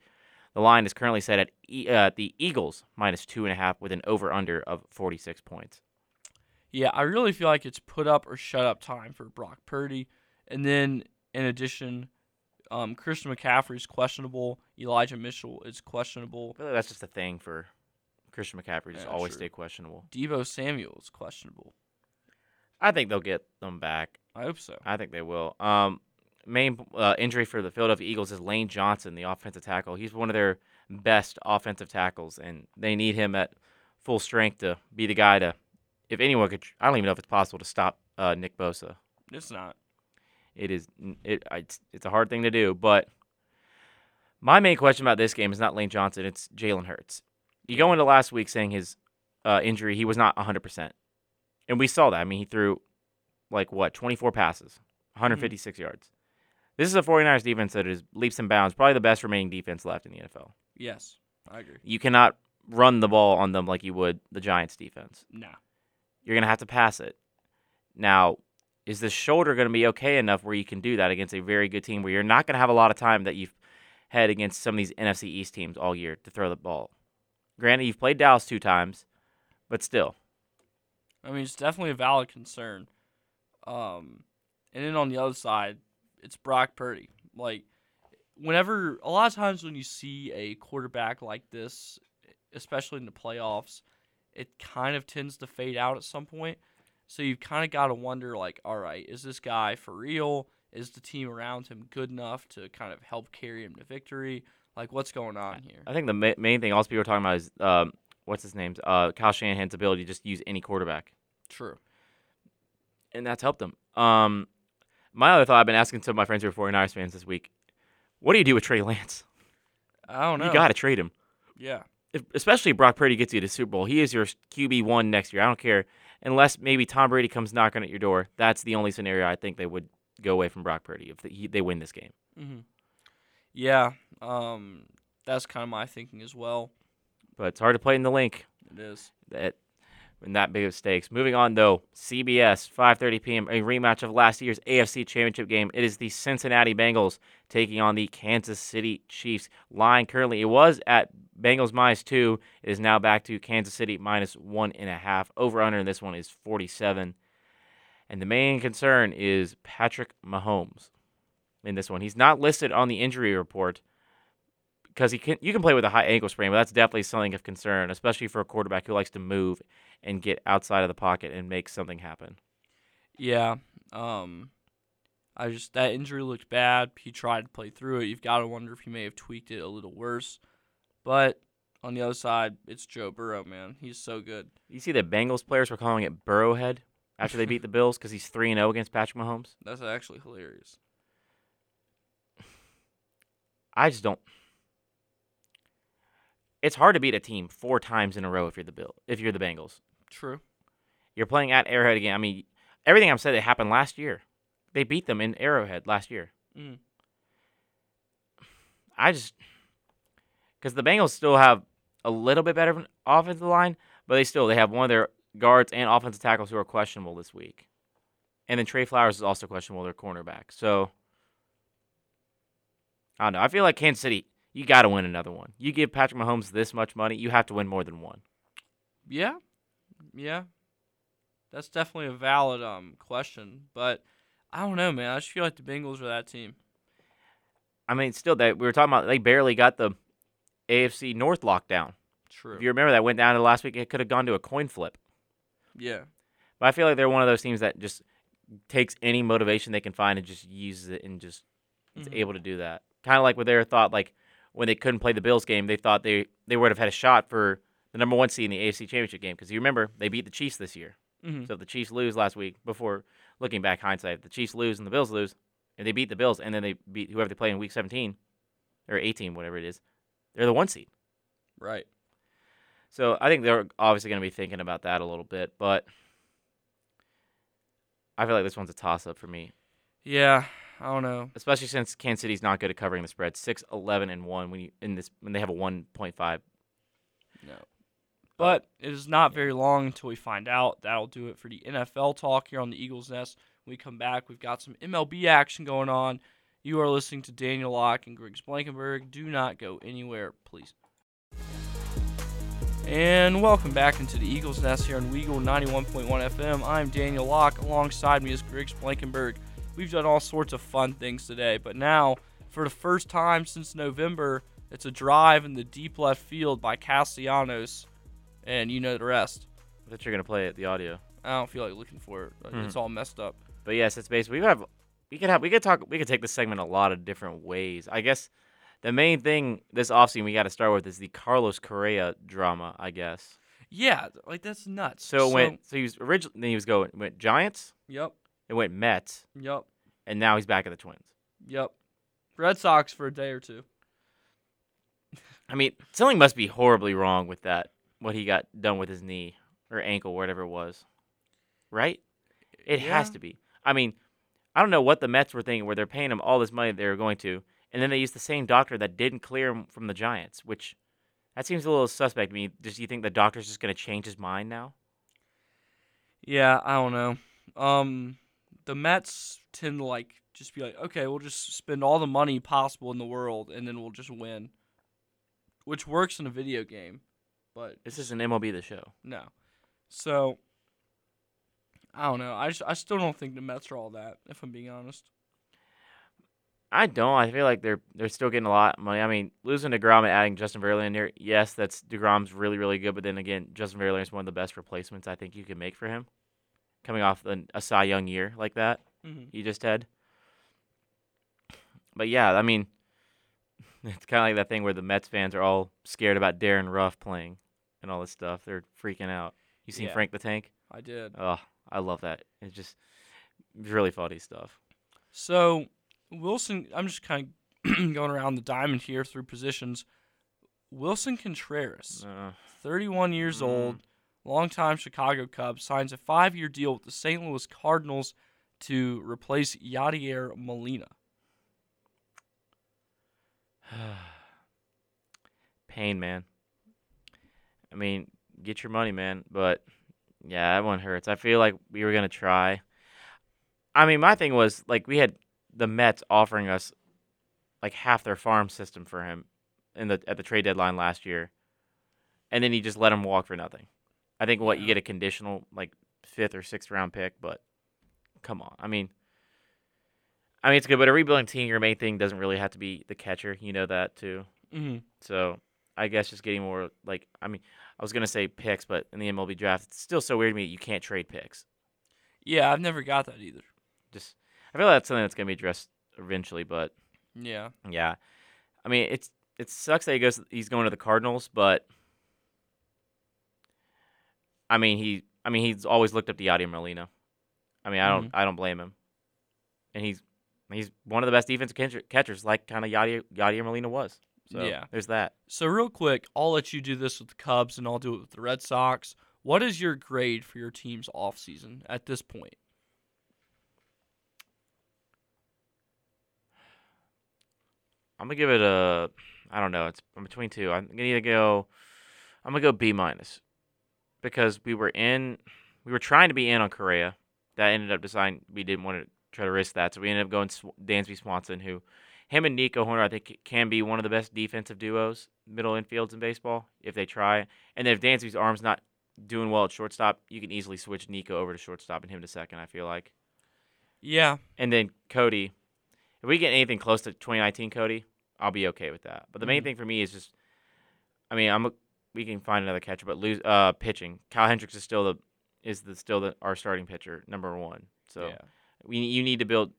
The line is currently set at e- uh, the Eagles minus two and a half with an over under of 46 points. Yeah, I really feel like it's put up or shut up time for Brock Purdy. And then, in addition, um, Christian McCaffrey's questionable. Elijah Mitchell is questionable. Like that's just a thing for Christian McCaffrey, just Yeah, always sure. stay questionable. Deebo Samuel is questionable. I think they'll get them back. I hope so. I think they will. Um, main uh, injury for the Philadelphia Eagles is Lane Johnson, the offensive tackle. He's one of their best offensive tackles, and they need him at full strength to be the guy to. If anyone could, I don't even know if it's possible to stop uh, Nick Bosa. It's not. It is. It. It's, it's a hard thing to do, but my main question about this game is not Lane Johnson. It's Jalen Hurts. You go into last week saying his uh, injury, he was not 100, percent and we saw that. I mean, he threw like what 24 passes, 156 yards. This is a 49ers defense that is leaps and bounds, probably the best remaining defense left in the NFL. Yes, I agree. You cannot run the ball on them like you would the Giants defense. Nah. You're going to have to pass it. Now, is the shoulder going to be okay enough where you can do that against a very good team where you're not going to have a lot of time that you've had against some of these NFC East teams all year to throw the ball? Granted, you've played Dallas two times, but still. I mean, it's definitely a valid concern. Um, and then on the other side, it's Brock Purdy. Like, whenever a lot of times when you see a quarterback like this, especially in the playoffs, it kind of tends to fade out at some point. So you've kind of got to wonder, like, all right, is this guy for real? Is the team around him good enough to kind of help carry him to victory? Like, what's going on here? I think the ma- main thing also people are talking about is um, what's his name? Uh, Kyle Shanahan's ability to just use any quarterback. True. and that's helped them. Um, my other thought I've been asking some of my friends who are 49ers fans this week what do you do with Trey Lance? I don't know. You got to trade him. Yeah. If, especially if Brock Purdy gets you to Super Bowl. He is your QB1 next year. I don't care. Unless maybe Tom Brady comes knocking at your door. That's the only scenario I think they would go away from Brock Purdy if they, he, they win this game. hmm Yeah. Um, that's kind of my thinking as well. But it's hard to play in the link. It is. that in that big of stakes. Moving on though, CBS 5:30 p.m. a rematch of last year's AFC Championship game. It is the Cincinnati Bengals taking on the Kansas City Chiefs. Line currently it was at Bengals minus two. is now back to Kansas City minus one and a half. Over under in this one is 47. And the main concern is Patrick Mahomes in this one. He's not listed on the injury report because he can you can play with a high ankle sprain, but that's definitely something of concern, especially for a quarterback who likes to move and get outside of the pocket and make something happen. Yeah. Um, I just that injury looked bad. He tried to play through it. You've got to wonder if he may have tweaked it a little worse. But on the other side, it's Joe Burrow, man. He's so good. You see the Bengals players were calling it Burrowhead after they beat the Bills because he's three and zero against Patrick Mahomes. That's actually hilarious. I just don't. It's hard to beat a team four times in a row if you're the Bill if you're the Bengals. True. You're playing at Arrowhead again. I mean, everything I've said it happened last year. They beat them in Arrowhead last year. Mm. I just because the Bengals still have a little bit better of an offensive line, but they still they have one of their guards and offensive tackles who are questionable this week, and then Tre Flowers is also questionable, their cornerback. So I don't know. I feel like Kansas City, you got to win another one. You give Patrick Mahomes this much money, you have to win more than one. Yeah. Yeah. That's definitely a valid um question, but I don't know, man. I just feel like the Bengals are that team. I mean, still, they, we were talking about they barely got the AFC North lockdown. True. If you remember, that went down to last week. It could have gone to a coin flip. yeah. But I feel like they're one of those teams that just takes any motivation they can find and just uses it and just is Mhm. able to do that. Kind of like with their thought, like when they couldn't play the Bills game, they thought they they would have had a shot for the number one seed in the AFC Championship game because you remember they beat the Chiefs this year. Mhm. So if the Chiefs lose last week, before looking back hindsight, if the Chiefs lose and the Bills lose, and they beat the Bills, and then they beat whoever they play in Week 17 or 18, whatever it is, they're the one seed. Right. So I think they're obviously going to be thinking about that a little bit, but I feel like this one's a toss up for me, Yeah. I don't know. especially since Kansas City's not good at covering the spread. 6 11 and 1 when you in this when they have a 1.5. No. But it is not very long until we find out. That'll do it for the NFL talk here on the Eagles Nest. When we come back, we've got some MLB action going on. You are listening to Daniel Locke and Griggs Blankenburg. Do not go anywhere, please. And welcome back into the Eagles Nest here on Weagle 91.1 FM. I'm Daniel Locke. Alongside me is Griggs Blankenburg. We've done all sorts of fun things today, but now, for the first time since November, it's a drive in the deep left field by Castellanos, and you know the rest. I thought you're going to play it, the audio. I don't feel like looking for it. Hmm. It's all messed up. But yes, it's basically we have we could have we could talk we could take this segment a lot of different ways. I guess the main thing this offseason we got to start with is the Carlos Correa drama. I guess. Yeah, like that's nuts. So it went. So he was originally then he was going went Giants. Yep, It went Mets, yep, and now he's back at the Twins. yep. Red Sox for a day or two. I mean, something must be horribly wrong with that. What he got done with his knee or ankle, whatever it was, right? It has to be. I mean, I don't know what the Mets were thinking, where they're paying him all this money they were going to, and then they used the same doctor that didn't clear him from the Giants, which that seems a little suspect to me. Does you think the doctor's just going to change his mind now? Yeah, I don't know. Um, the Mets tend to like just be like, okay, we'll just spend all the money possible in the world, and then we'll just win, which works in a video game, but This is an MLB the show. no. So I don't know. I just, I still don't think the Mets are all that. If I'm being honest. I don't. I feel like they're they're still getting a lot of money. I mean, losing Degrom and adding Justin Verlander, yes, that's Degrom's really really good. But then again, Justin Verlander is one of the best replacements I think you can make for him, coming off an, a Cy Young year like that Mm-hmm. you just had. But yeah, I mean, it's kind of like that thing where the Mets fans are all scared about Darin Ruf playing and all this stuff. They're freaking out. You seen Yeah. Frank the Tank? I did. Oh, I love that. It's just really funny stuff. So Wilson, I'm just kind of going around the diamond here through positions. Willson Contreras, Uh, 31 years Mm. old, longtime Chicago Cub, signs a five-year deal with the St. Louis Cardinals to replace Yadier Molina. pain, man. I mean, get your money, man. But yeah, that one hurts. I feel like we were gonna try. I mean, my thing was like we had the Mets offering us like half their farm system for him in the at the trade deadline last year, and then you just let him walk for nothing. I think what you get a conditional like fifth or sixth round pick, but come on. I mean, I mean it's good, but a rebuilding team, your main thing doesn't really have to be the catcher. You know that too. Mm-hmm. So I guess just getting more like I mean I was gonna say picks, but in the MLB draft, it's still so weird to me you can't trade picks. Yeah, I've never got that either. Just I feel like that's something that's gonna be addressed eventually, but Yeah. yeah, I mean it's it sucks that he goes he's going to the Cardinals, but I mean he I mean he's always looked up to Yadier Molina. I mean I don't mm-hmm. I don't blame him, and he's he's one of the best defensive catchers, like kind of Yadier Yadier Molina was. So Yeah. there's that. So real quick, I'll let you do this with the Cubs and I'll do it with the Red Sox. What is your grade for your team's offseason at this point? I'm gonna give it a. I don't know. It's I'm between two. I'm gonna either go. I'm gonna go B minus, because we were in. We were trying to be in on Correa. That ended up deciding we didn't want to try to risk that, so we ended up going Dansby Swanson, who, him and Nico Hoerner, I think can be one of the best defensive duos, middle infields in baseball if they try. And then if Dansby's arm's not doing well at shortstop, you can easily switch Nico over to shortstop and him to second. I feel like. Yeah. And then Cody, if we get anything close to 2019 Cody, I'll be okay with that. But the main Mhm. thing for me is just, I mean, I'm a, we can find another catcher, but lose uh pitching. Kyle Hendricks is still the is the still the our starting pitcher number one. So yeah. we you need to build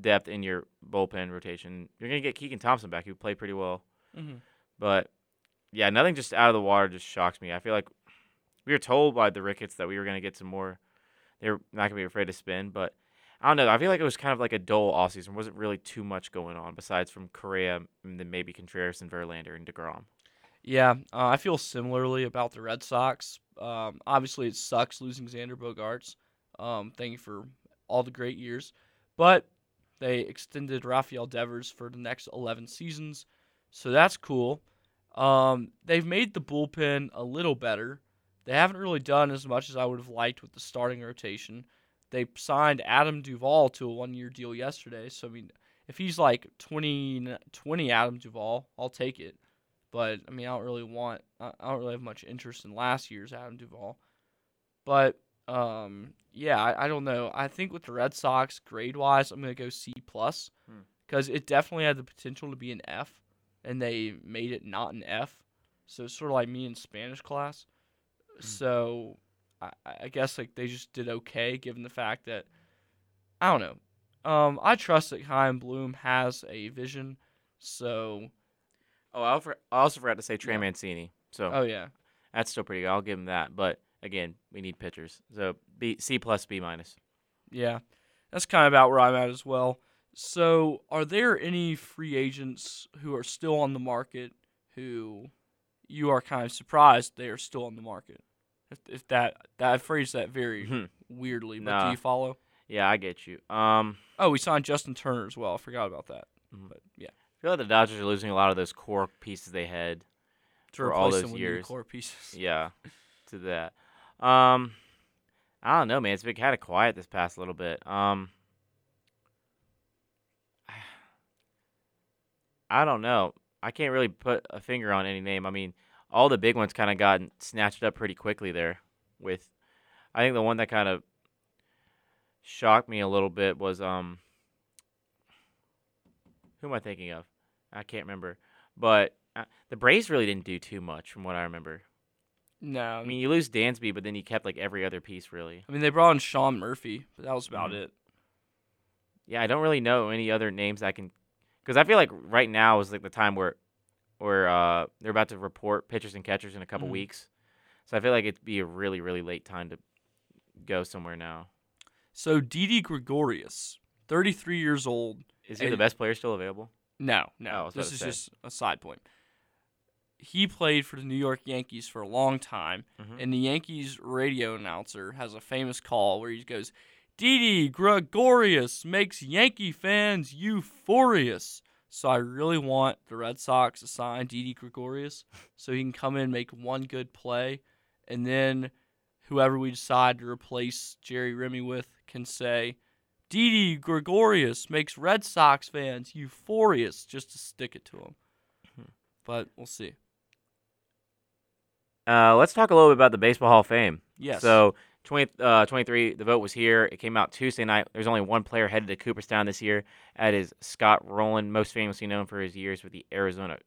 depth in your bullpen rotation. You're gonna get Keegan Thompson back, who played pretty well Mhm. But yeah, nothing just out of the water just shocks me. I feel like we were told by the Ricketts that we were gonna get some more. They're not gonna be afraid to spin, but I don't know. I feel like it was kind of like a dull offseason. There wasn't really too much going on besides from Correa and then maybe Contreras and Verlander and Degrom. Yeah, uh, I feel similarly about the Red Sox. Um, obviously, it sucks losing Xander Bogaerts. Um, thank you for all the great years, but they extended Rafael Devers for the next 11 seasons, so that's cool. Um, they've made the bullpen a little better. They haven't really done as much as I would have liked with the starting rotation. They signed Adam Duvall to a one-year deal yesterday, so I mean, if he's like 20, 20 Adam Duvall, I'll take it. But I mean, I don't really want. I I don't really have much interest in last year's Adam Duvall. But um, yeah, I, I don't know. I think with the Red Sox, grade wise, I'm gonna go C plus Hmm. because it definitely had the potential to be an F, and they made it not an F. So it's sort of like me in Spanish class. So I, I guess like they just did okay, given the fact that I don't know. Um, I trust that Chaim Bloom has a vision. So, Oh, I also- I also forgot to say Trey Yeah. Mancini. So oh yeah, that's still pretty good. I'll give him that. But again, we need pitchers. So B C plus B minus. Yeah, that's kind of about where I'm at as well. So, are there any free agents who are still on the market who you are kind of surprised they are still on the market? If, if that that I phrased that very Mhm. weirdly, but Nah. do you follow? Yeah, I get you. Um, Oh, we signed Justin Turner as well. I forgot about that. Mhm. But yeah, I feel like the Dodgers are losing a lot of those core pieces they had. to For all those them with new years. core pieces. Yeah, to that. Um, I don't know, man. It's been kind of quiet this past little bit. Um, I don't know. I can't really put a finger on any name. I mean, all the big ones kind of got snatched up pretty quickly there. With, I think the one that kind of shocked me a little bit was um. Who am I thinking of? I can't remember. But uh, the Braves really didn't do too much from what I remember. No, I mean, you lose Dansby, but then you kept like every other piece, really. I mean they brought in Sean Murphy, but that was about Mhm. it. Yeah, I don't really know any other names I can, because I feel like right now is like the time where, where uh they're about to report pitchers and catchers in a couple Mhm. weeks, so I feel like it'd be a really really late time to go somewhere now. So Didi Gregorius, 33 years old. Is he the best player still available? No, Oh, no. was this is say. just a side point. He played for the New York Yankees for a long time, Mhm. and the Yankees radio announcer has a famous call where he goes, Didi Gregorius makes Yankee fans euphorious. So I really want the Red Sox to sign Didi Gregorius so he can come in, make one good play, and then whoever we decide to replace Jerry Remy with can say, Didi Gregorius makes Red Sox fans euphorious just to stick it to him. Hmm. But we'll see. Uh, let's talk a little bit about the Baseball Hall of Fame. Yes. So 20, uh, 23, the vote was here. It came out Tuesday night. There's only one player headed to Cooperstown this year. That is Scott Rolen, most famously known for his years with the Arizona,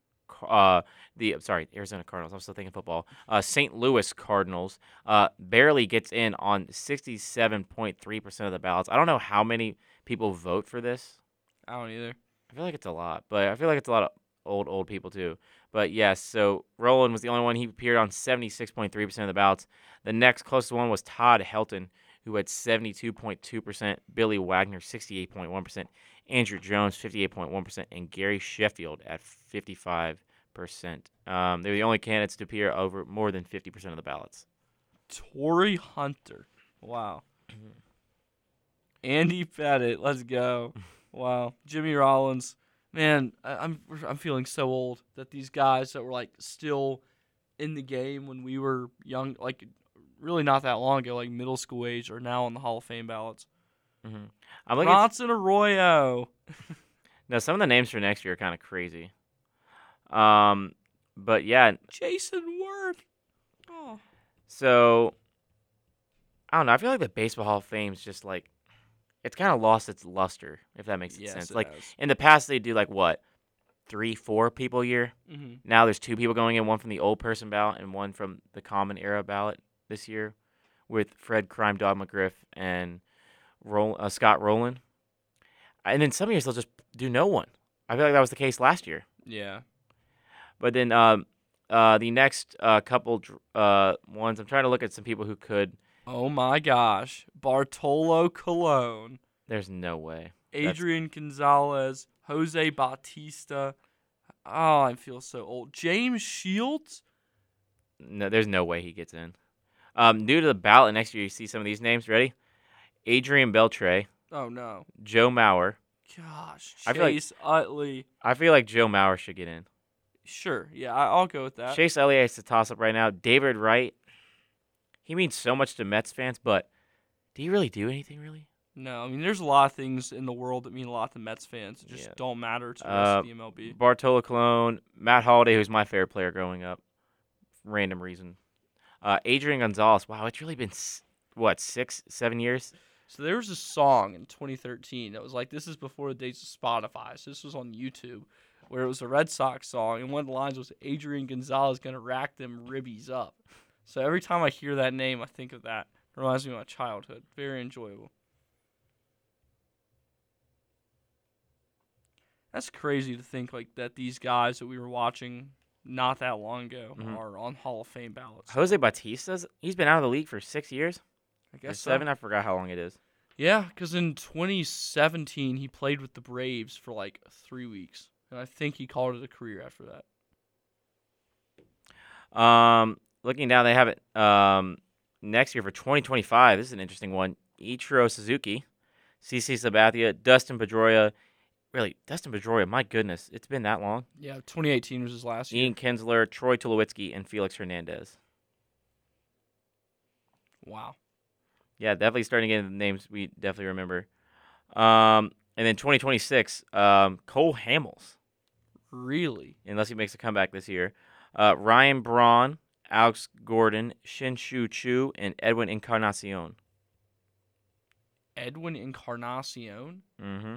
uh, the sorry, Arizona Cardinals. I'm still thinking football. Uh, St. Louis Cardinals. Uh, barely gets in on 67.3 percent of the ballots. I don't know how many people vote for this. I don't either. I feel like it's a lot, but I feel like it's a lot of old old people too. But yes, so Rolen was the only one. He appeared on 76.3% of the ballots. The next closest one was Todd Helton, who had 72.2%, Billy Wagner 68.1%, Andruw Jones 58.1%, and Gary Sheffield at 55%. Um, they were the only candidates to appear over more than 50% of the ballots. Torii Hunter. Wow. Andy Pettitte. Let's go. Wow. Jimmy Rollins. Man, I, I'm I'm feeling so old that these guys that were like still in the game when we were young, like really not that long ago, like middle school age, are now on the Hall of Fame ballots. Mm-hmm. I'm looking. Bronson Arroyo. now, some of the names for next year are kind of crazy. Um, but yeah, Jayson Werth. Oh. So I don't know. I feel like the Baseball Hall of Fame is just like it's kind of lost its luster, if that makes Yes, sense. Like has. in the past, they do like what three, four people a year. Mhm. Now there's two people going in, one from the old person ballot and one from the common era ballot this year, with Fred Crime Dog McGriff and Roll, uh, Scott Rolen. And then some years they'll just do no one. I feel like that was the case last year. Yeah. But then um, uh, the next uh, couple uh, ones, I'm trying to look at some people who could. Oh my gosh. Bartolo Colon, There's no way. That's- Adrian Gonzalez, Jose Bautista. Oh, I feel so old. James Shields? No, there's no way he gets in. Um, due to the ballot next year, you see some of these names. Ready? Adrian Beltre, Oh no. Joe Mauer. Gosh. I feel like- Chase Utley. I feel like Joe Mauer should get in. Sure. Yeah, I'll go with that. Chase Elliott is a toss up right now. David Wright. He means so much to Mets fans, but do you really do anything really? No, I mean there's a lot of things in the world that mean a lot to Mets fans. It just Yeah. don't matter to the Uh, the MLB. Bartolo Colon, Matt Holliday, who's my favorite player growing up. Random reason. Uh, Adrian Gonzalez. Wow, it's really been what six, seven years. So there was a song in 2013 that was like, "This is before the days of Spotify." So this was on YouTube, where it was a Red Sox song, and one of the lines was Adrian Gonzalez gonna rack them ribbies up. So every time I hear that name, I think of that. It reminds me of my childhood. Very enjoyable. That's crazy to think like that. These guys that we were watching not that long ago Mhm. are on Hall of Fame ballots. Jose Bautista's. He's been out of the league for six years. I guess so. seven. I forgot how long it is. Yeah, because in 2017 he played with the Braves for like three weeks, and I think he called it a career after that. Um, looking down, they have it um, next year for 2025. This is an interesting one. Ichiro Suzuki, CC Sabathia, Dustin Pedroia. Really, Dustin Pedroia. My goodness, it's been that long. Yeah, 2018 was his last year. Ian Kinsler, Troy Tulowitzki, and Felix Hernandez. Wow. Yeah, definitely starting to get into the names we definitely remember. Um, and then 2026, um, Cole Hamels, Really? unless he makes a comeback this year. Uh, Ryan Braun, Alex Gordon, Shin-Soo Choo, and Edwin Encarnacion. Edwin Encarnacion? Mm-hmm.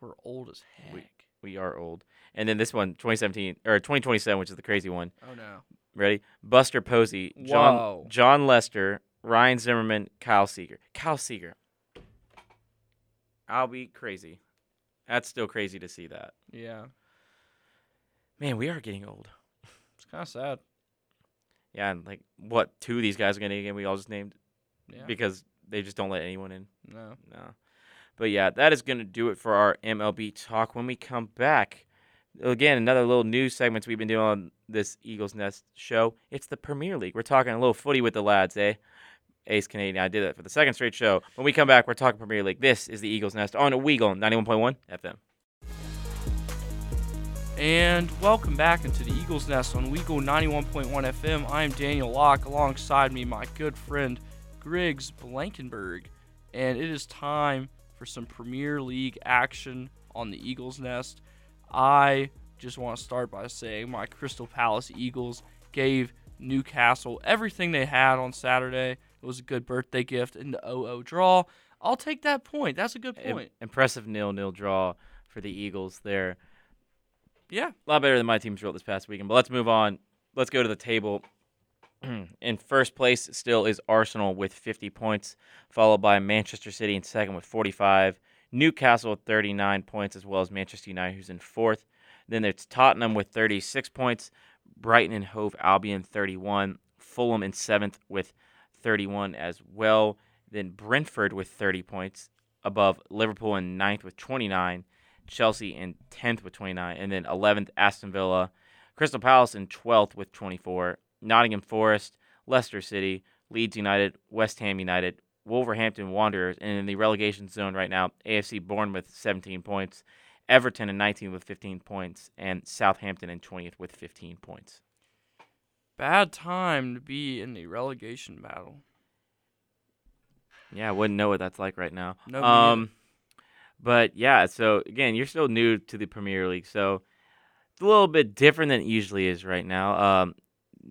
We're old as heck. We- We are old. And then this one, 2017 or 2027, which is the crazy one. oh no. Ready? Buster Posey, John Whoa. Jon Lester, Ryan Zimmerman, Kyle Seager. Kyle Seager. I'll be crazy. That's still crazy to see that. Yeah. Man, we are getting old. It's kind of sad. Yeah, and like what two of these guys are gonna get? We all just named Yeah. because they just don't let anyone in. no. No. But yeah, that is gonna do it for our MLB talk. When we come back, again, another little news segments we've been doing on this Eagles Nest show. It's the Premier League. We're talking a little footy with the lads, eh? Ace Canadian. I did that for the second straight show. When we come back, we're talking Premier League. This is the Eagles Nest on a Weagle 91.1 FM. And welcome back into the Eagles Nest on Weagle 91.1 FM. I'm Daniel Locke. Alongside me, my good friend Griggs Blankenburg. And it is time for some Premier League action on the Eagles Nest. I just want to start by saying my Crystal Palace Eagles gave Newcastle everything they had on Saturday. It was a good birthday gift in the 0 draw. I'll take that point. That's a good point. impressive nil-nil draw for the Eagles there. Yeah. a lot better than my team's result this past weekend. But let's move on. Let's go to the table. in first place still is Arsenal with 50 points, followed by Manchester City in second with 45. Newcastle with 39 points, as well as Manchester United, who's in fourth. Then there's Tottenham with 36 points, Brighton and Hove Albion 31, Fulham in seventh with 31 as well. Then Brentford with 30 points, above Liverpool in ninth with 29. Chelsea in 10th with 29, and then 11th Aston Villa, Crystal Palace in 12th with 24, Nottingham Forest, Leicester City, Leeds United, West Ham United, Wolverhampton Wanderers, and in the relegation zone right now, AFC Bournemouth 17 points, Everton in 19th with 15 points, and Southampton in 20th with 15 points. Bad time to be in the relegation battle. Yeah, I wouldn't know what that's like right now. No, um, but yeah, so again, you're still new to the Premier League, so it's a little bit different than it usually is right now. Um,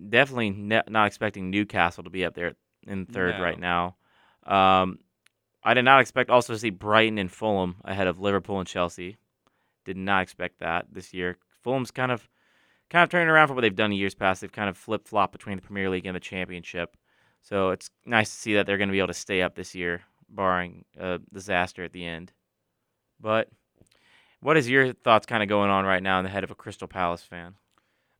definitely ne- not expecting Newcastle to be up there in third No. right now. Um, I did not expect also to see Brighton and Fulham ahead of Liverpool and Chelsea. Did not expect that this year. Fulham's kind of kind of turning around from what they've done in years past. They've kind of flip flop between the Premier League and the Championship. So it's nice to see that they're going to be able to stay up this year, barring a disaster at the end. But what is your thoughts kind of going on right now in the head of a Crystal Palace fan?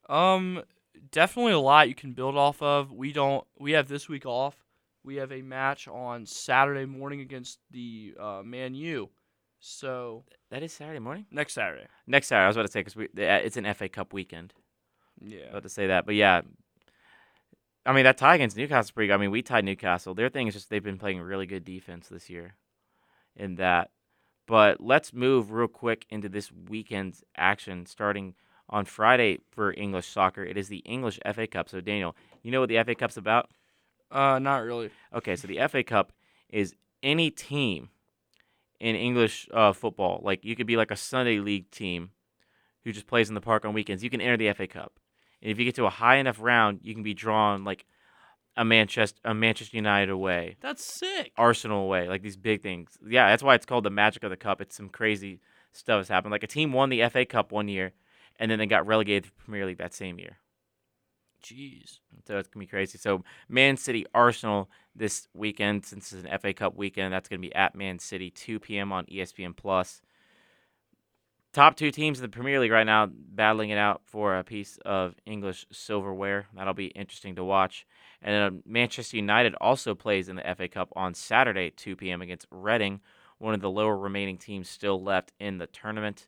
Um, definitely a lot you can build off of. We don't. We have this week off. We have a match on Saturday morning against the uh, Man U. So That is Saturday morning. next Saturday. Next Saturday, I was about to say because it's an FA Cup weekend. Yeah. about to say that, but yeah. I mean that tie against Newcastle pretty good. I mean we tied Newcastle. Their thing is just they've been playing really good defense this year, in that. But let's move real quick into this weekend's action, starting on Friday for English soccer. It is the English FA Cup. So Daniel, you know what the FA Cup's about? Uh, not really. Okay, so the FA Cup is any team in English uh, football. Like you could be like a Sunday league team who just plays in the park on weekends. You can enter the FA Cup, and if you get to a high enough round, you can be drawn like a Manchester, a Manchester United away, That's sick. Arsenal away, like these big things. Yeah, that's why it's called the magic of the cup. It's some crazy stuff has happened. Like a team won the FA Cup one year, and then they got relegated to the Premier League that same year. Jeez. So it's gonna be crazy. So Man City Arsenal this weekend, since it's an FA Cup weekend, that's gonna be at Man City, 2 p.m. on ESPN Plus. Top two teams in the Premier League right now battling it out for a piece of English silverware. That'll be interesting to watch. And then uh, Manchester United also plays in the FA Cup on Saturday, 2 p.m. against Reading, one of the lower remaining teams still left in the tournament.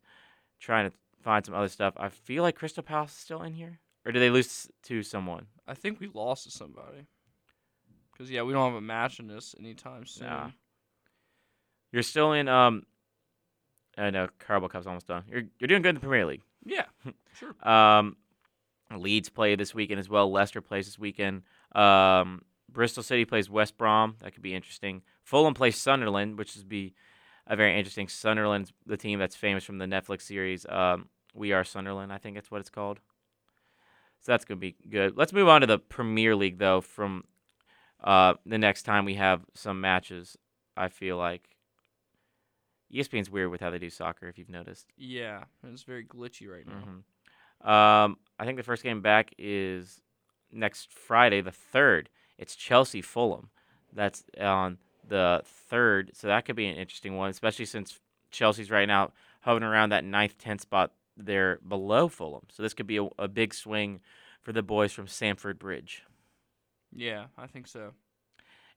Trying to find some other stuff. I feel like Crystal Palace is still in here, or did they lose to someone? I think we lost to somebody. Cause yeah, we don't have a match in this anytime soon. Nah. You're still in. Um, I know Carabao Cup's almost done. You're you're doing good in the Premier League. Yeah. Sure. Um, Leeds play this weekend as well. Leicester plays this weekend. Um, Bristol City plays West Brom. That could be interesting. Fulham plays Sunderland, which would be a very interesting. Sunderland's the team that's famous from the Netflix series. Um, we Are Sunderland, I think that's what it's called. So that's gonna be good. Let's move on to the Premier League though. From uh, the next time we have some matches, I feel like ESPN's weird with how they do soccer. If you've noticed. Yeah. It's very glitchy right now. hmm Um, I think the first game back is next Friday, the third. It's Chelsea Fulham. That's on the third, so that could be an interesting one, especially since Chelsea's right now hovering around that ninth, tenth spot. They're below Fulham, so this could be a, a big swing for the boys from Stamford Bridge. Yeah, I think so.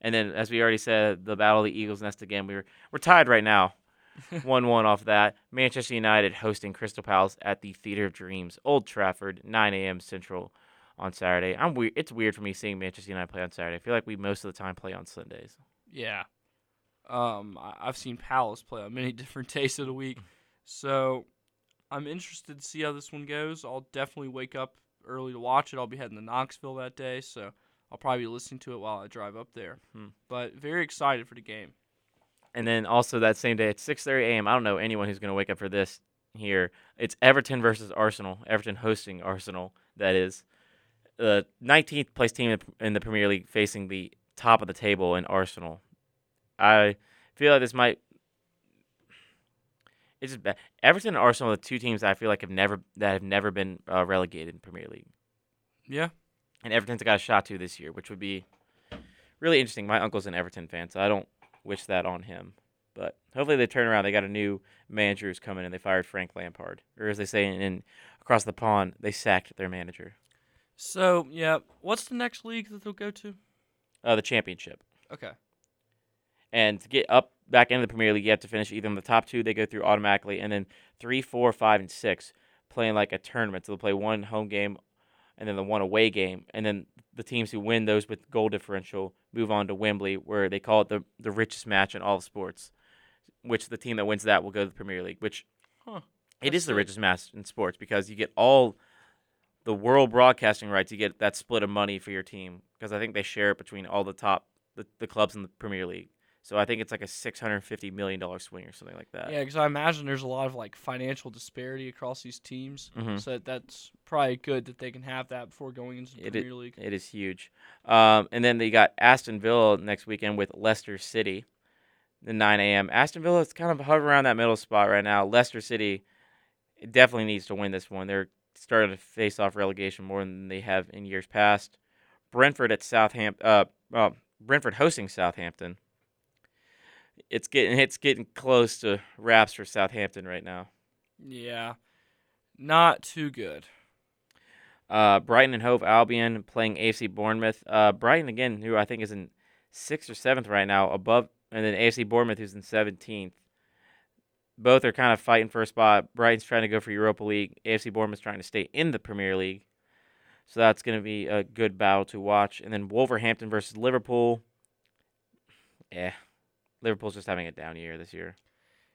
And then, as we already said, the battle of the Eagles Nest again. We're we're tied right now, one one off that. Manchester United hosting Crystal Palace at the Theater of Dreams, Old Trafford, 9 a.m. Central on Saturday. I'm weird. It's weird for me seeing Manchester United play on Saturday. I feel like we most of the time play on Sundays. Yeah. Um, I've seen Palace play on many different days of the week, so I'm interested to see how this one goes. I'll definitely wake up early to watch it. I'll be heading to Knoxville that day, so I'll probably be listening to it while I drive up there. Hmm. But very excited for the game. And then also that same day at 6:30 a.m. I don't know anyone who's going to wake up for this here. It's Everton versus Arsenal. Everton hosting Arsenal. That is the 19th place team in the- Premier League facing the top of the table in Arsenal. I feel like this might. It's just bad. Everton and Arsenal are the two teams that I feel like have never that have never been uh, relegated in Premier League, Yeah. and Everton's got a shot to this year, which would be really interesting. My uncle's an Everton fan, so I don't wish that on him. But hopefully they turn around. They got a new manager who's coming, and they fired Frank Lampard, or as they say in, in across the pond, they sacked their manager. So yeah, what's the next league that they'll go to? Uh, the championship, Okay. and to get up back into the Premier League, you have to finish either in the top two. They go through automatically, and then three, four, five, and six playing like a tournament. So they'll play one home game, and then the one away game, and then the teams who win those with goal differential move on to Wembley, where they call it the the richest match in all of sports. Which the team that wins that will go to the Premier League. Which Huh. it That's the sick. richest match in sports because you get all the world broadcasting rights. You get that split of money for your team because I think they share it between all the top the, the clubs in the Premier League. So I think it's like a six hundred fifty million dollar swing or something like that. Yeah, because I imagine there's a lot of like financial disparity across these teams, Mhm. so that's probably good that they can have that before going into the It Premier League. It is huge. Um, and then they got Aston Villa next weekend with Leicester City, the 9 a.m. Aston Villa is kind of hovering around that middle spot right now. Leicester City definitely needs to win this one. They're starting to face off relegation more than they have in years past. Brentford at Southampton. Uh, well, Brentford hosting Southampton. It's getting it's getting close to wraps for Southampton right now. Yeah, not too good. Uh, Brighton and Hove Albion playing AFC Bournemouth. Uh, Brighton again, who I think is in sixth or seventh right now, above, and then AFC Bournemouth, who's in seventeenth. Both are kind of fighting for a spot. Brighton's trying to go for Europa League. AFC Bournemouth's trying to stay in the Premier League. So that's going to be a good battle to watch. And then Wolverhampton versus Liverpool. Yeah, Liverpool's just having a down year this year.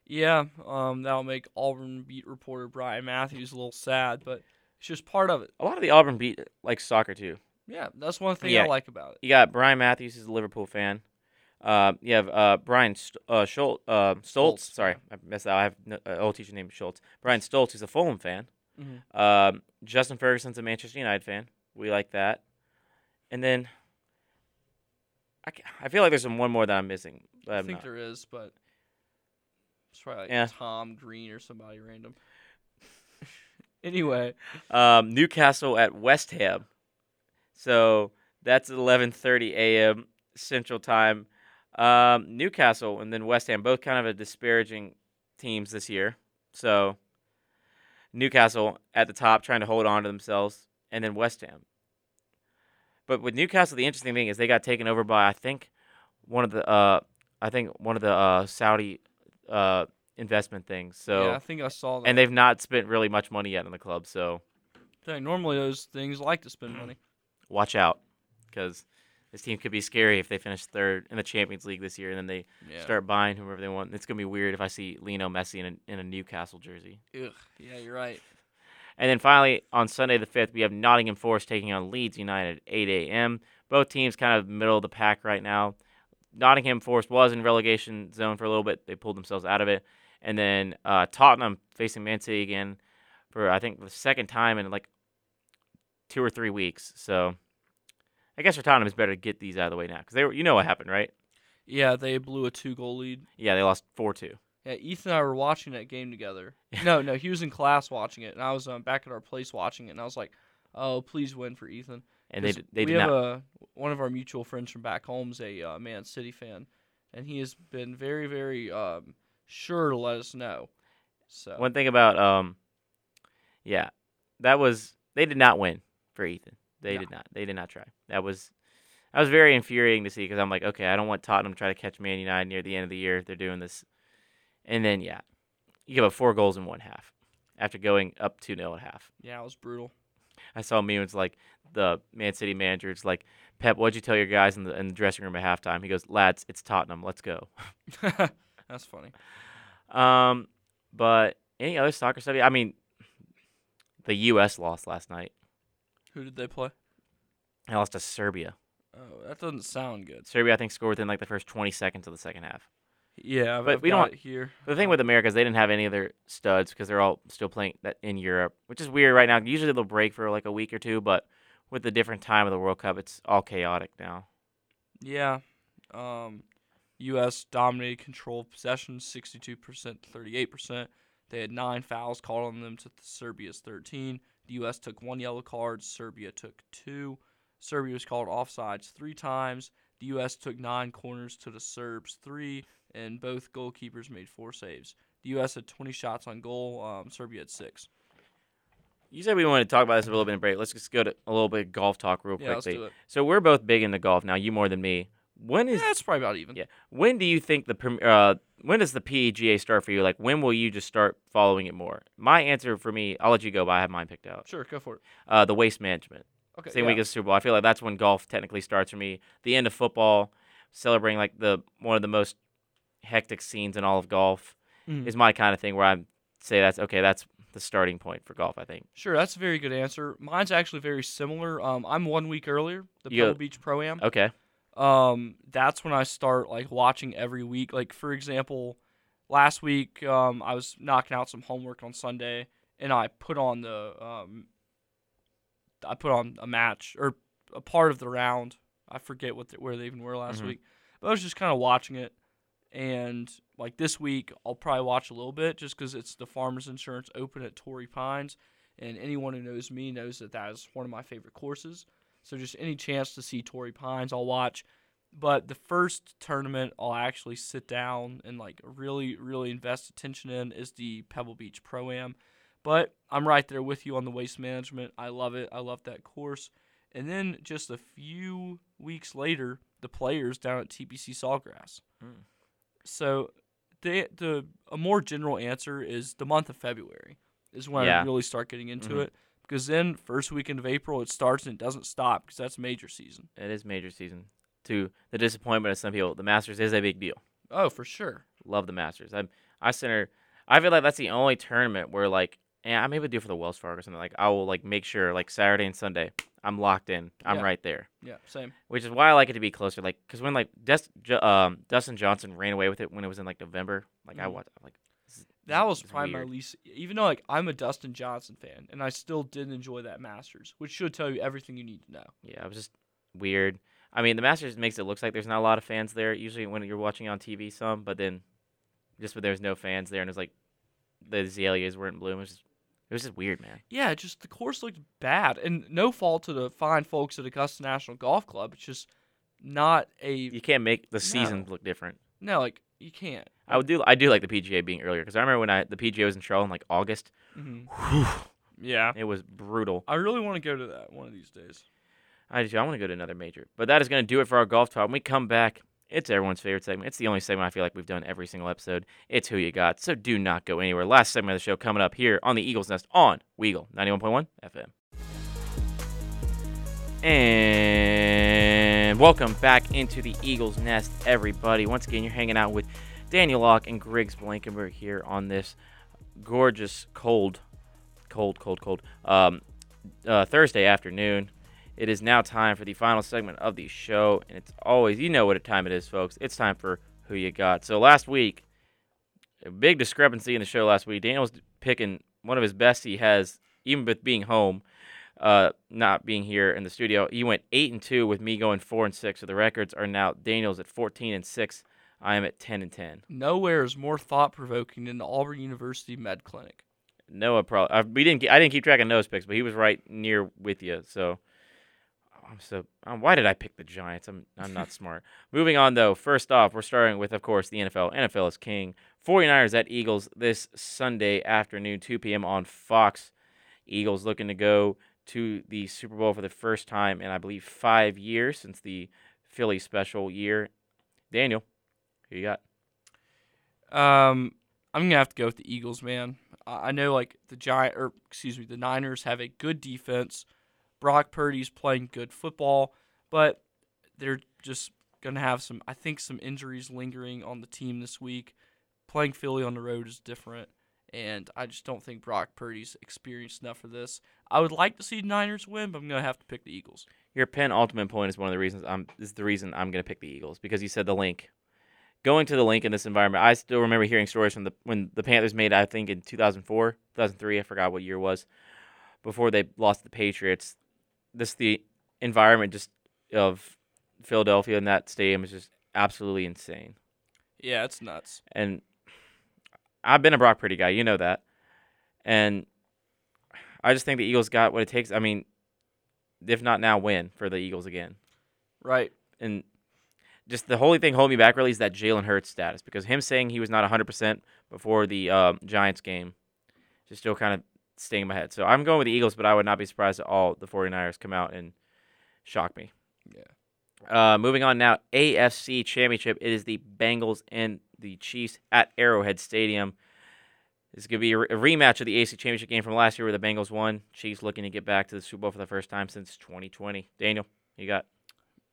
Yeah, um, that'll make Auburn beat reporter Brian Matthews a little sad, but it's just part of it. A lot of the Auburn beat like soccer too. Yeah, that's one thing Yeah. I like about it. You got Brian Matthews, who's a Liverpool fan. Uh, you have uh, Brian St- uh, Schultz, uh, Stoltz. Sorry, I messed that. up. I have no, uh, old teacher named Schultz. Brian Stoltz, who's a Fulham fan. Mhm. Um, Justin Ferguson's a Manchester United fan. We like that. And then I, I feel like there's some one more that I'm missing. But I think not. there is, but it's probably like Yeah. Tom Green or somebody random. anyway, Um, Newcastle at West Ham. So that's 11:30 a.m. Central Time. Um, Newcastle and then West Ham, both kind of a disparaging teams this year. So Newcastle at the top, trying to hold on to themselves, and then West Ham. But with Newcastle, the interesting thing is they got taken over by I think one of the uh, I think one of the uh, Saudi uh, investment things. So yeah, I think I saw that. and they've not spent really much money yet on the club. So Dang, normally those things like to spend money. watch out because this team could be scary if they finish third in the Champions League this year and then they Yeah. start buying whoever they want. It's gonna be weird if I see Lino Messi in a, in a Newcastle jersey. Ugh. Yeah, you're right. And then finally on Sunday the fifth, we have Nottingham Forest taking on Leeds United at 8 a.m. Both teams kind of middle of the pack right now. Nottingham Forest was in relegation zone for a little bit. They pulled themselves out of it. And then uh, Tottenham facing Man City again for I think the second time in like two or three weeks. So I guess for Tottenham it's better to get these out of the way now because they were, you know what happened, right? Yeah, they blew a two goal lead. Yeah, they lost four two. Yeah, Ethan and I were watching that game together. No, no, he was in class watching it, and I was um, back at our place watching it, and I was like, "Oh, please win for Ethan." And they, they we have not. a one of our mutual friends from back home's a uh, Man City fan, and he has been very, very um, sure to let us know. So One thing about um, yeah, that was they did not win for Ethan. They No. did not. They did not try. That was I was very infuriating to see because I'm like, okay, I don't want Tottenham to try to catch Man United near the end of the year. if They're doing this, and then yeah, you give up four goals in one half after going up two 0 at half. yeah, it was brutal. I saw memes like the Man City manager. It's like, Pep, what'd you tell your guys in the in the dressing room at halftime? He goes, lads, it's Tottenham. Let's go. That's funny. Um, but any other soccer stuff? I mean, the U.S. lost last night. Who did they play? They lost to Serbia. Oh, that doesn't sound good. Serbia, I think, scored within like the first 20 seconds of the second half. Yeah, I've, But I've we got don't- here. The thing with America is they didn't have any other studs because they're all still playing that in Europe, which is weird right now. Usually they'll break for like a week or two, but with the different time of the World Cup, it's all chaotic now. Yeah. Um, U.S. dominated control of possession, 62% to 38%. They had nine fouls called on them to Serbia's 13. The U.S. took one yellow card. Serbia took two. Serbia was called offsides three times. The U.S. took nine corners to the Serbs three, and both goalkeepers made four saves. The U.S. had 20 shots on goal. Um, Serbia had six. You said we wanted to talk about this a little bit in break. Let's just go to a little bit of golf talk real Yeah, let's quickly. do it. So we're both big into golf now. You more than me. When is Yeah, it's probably about even. Yeah. When do you think the uh when does the PGA start for you? Like when will you just start following it more? My answer for me, I'll let you go, but I have mine picked out. Sure, go for it. Uh, the waste management. Okay. Same yeah. week as Super Bowl. I feel like that's when golf technically starts for me. The end of football, celebrating like the one of the most hectic scenes in all of golf Mhm. is my kind of thing where I say that's okay. That's the starting point for golf. I think. Sure, that's a very good answer. Mine's actually very similar. Um, I'm one week earlier, the You Pebble go- Beach Pro Am. Okay. Um, that's when I start like watching every week. Like for example, last week um, I was knocking out some homework on Sunday, and I put on the um, I put on a match or a part of the round. I forget what the, where they even were last Mhm. week, but I was just kind of watching it. And like this week, I'll probably watch a little bit just because it's the Farmers Insurance Open at Torrey Pines, and anyone who knows me knows that that is one of my favorite courses. So just any chance to see Torrey Pines, I'll watch. But the first tournament I'll actually sit down and like really, really invest attention in is the Pebble Beach Pro Am. But I'm right there with you on the waste management. I love it. I love that course. And then just a few weeks later, the players down at TPC Sawgrass. Hmm. So the the a more general answer is the month of February is when I really start getting into Mhm. it because then first weekend of April it starts and it doesn't stop because that's major season. It is major season. To the disappointment of some people, the Masters is a big deal. Oh, for sure. Love the Masters. I I center. I feel like that's the only tournament where like, yeah, I maybe do it for the Wells Fargo or something. Like I will like make sure like Saturday and Sunday, I'm locked in. I'm Yeah. right there. Yeah, same. Which is why I like it to be closer. Like, cause when like Dust, Ju- um, Dustin Johnson ran away with it when it was in like November. Like I Mhm. watched. I'm like is- That was probably weird. my least. Even though like I'm a Dustin Johnson fan, and I still didn't enjoy that Masters, which should tell you everything you need to know. Yeah, it was just weird. I mean, the Masters makes it look like there's not a lot of fans there. Usually when you're watching on TV, some, but then just when there's no fans there and it's like the azaleas weren't in bloom. It was just, it was just weird, man. Yeah, just the course looked bad, and no fault to the fine folks at Augusta National Golf Club. It's just not a You can't make the season No. look different. no. Like you can't. I would do. I do like the PGA being earlier because I remember when I the PGA was in trouble in like August. Mhm. Whew, Yeah, it was brutal. I really want to go to that one of these days. I just I want to go to another major. But that is going to do it for our golf talk. When we come back, it's everyone's favorite segment. It's the only segment I feel like we've done every single episode. It's who you got. So do not go anywhere. Last segment of the show coming up here on the Eagles Nest on Weagle 91.1 FM. And welcome back into the Eagles Nest, everybody. Once again, you're hanging out with Daniel Locke and Griggs Blankenburg here on this gorgeous, cold, cold, cold, cold um, uh, Thursday afternoon. It is now time for the final segment of the show, and it's always, you know what a time it is, folks. It's time for Who You Got. So last week, a big discrepancy in the show last week. Daniel was picking one of his best he has, even with being home, uh, not being here in the studio. He went 8 and 2 with me going 4 and 6. So the records are now Daniel's at 14 and 6. I am at 10 and 10. Nowhere is more thought provoking than the Auburn University Med Clinic. Noah probably. I, we didn't. I didn't keep track of Noah's picks, but he was right near with you. So, I'm so. Um, why did I pick the Giants? I'm. I'm not smart. Moving on though. First off, we're starting with, of course, the NFL. NFL is king. 49ers at Eagles this Sunday afternoon, 2 p.m. on Fox. Eagles looking to go to the Super Bowl for the first time in I believe five years since the Philly special year. Daniel, who you got? Um, I'm gonna have to go with the Eagles, man. I know like the Giant or excuse me, the Niners have a good defense. Brock Purdy's playing good football, but they're just gonna have some, I think, some injuries lingering on the team this week. Playing Philly on the road is different, and I just don't think Brock Purdy's experienced enough for this. I would like to see the Niners win, but I'm gonna have to pick the Eagles. Your penultimate point is one of the reasons I'm is the reason I'm going to pick the Eagles because you said the Linc. Going to the Linc in this environment, I still remember hearing stories from the when the Panthers made I think in 2004, 2003, I forgot what year it was, before they lost to the Patriots. This the environment just of Philadelphia and that stadium is just absolutely insane. Yeah, it's nuts. And I've been a Brock Purdy guy, you know that. And I just think the Eagles got what it takes. I mean, if not now, win for the Eagles again Right. and just the whole thing holding me back really is that Jalen Hurts status because him saying he was not 100% before the um, Giants game just still kind of staying in my head. So I'm going with the Eagles, but I would not be surprised at all the 49ers come out and shock me. Yeah. Uh, moving on now, AFC Championship. It is the Bengals and the Chiefs at Arrowhead Stadium. This is going to be a, re- a rematch of the AFC Championship game from last year where the Bengals won. Chiefs looking to get back to the Super Bowl for the first time since 2020. Daniel, you got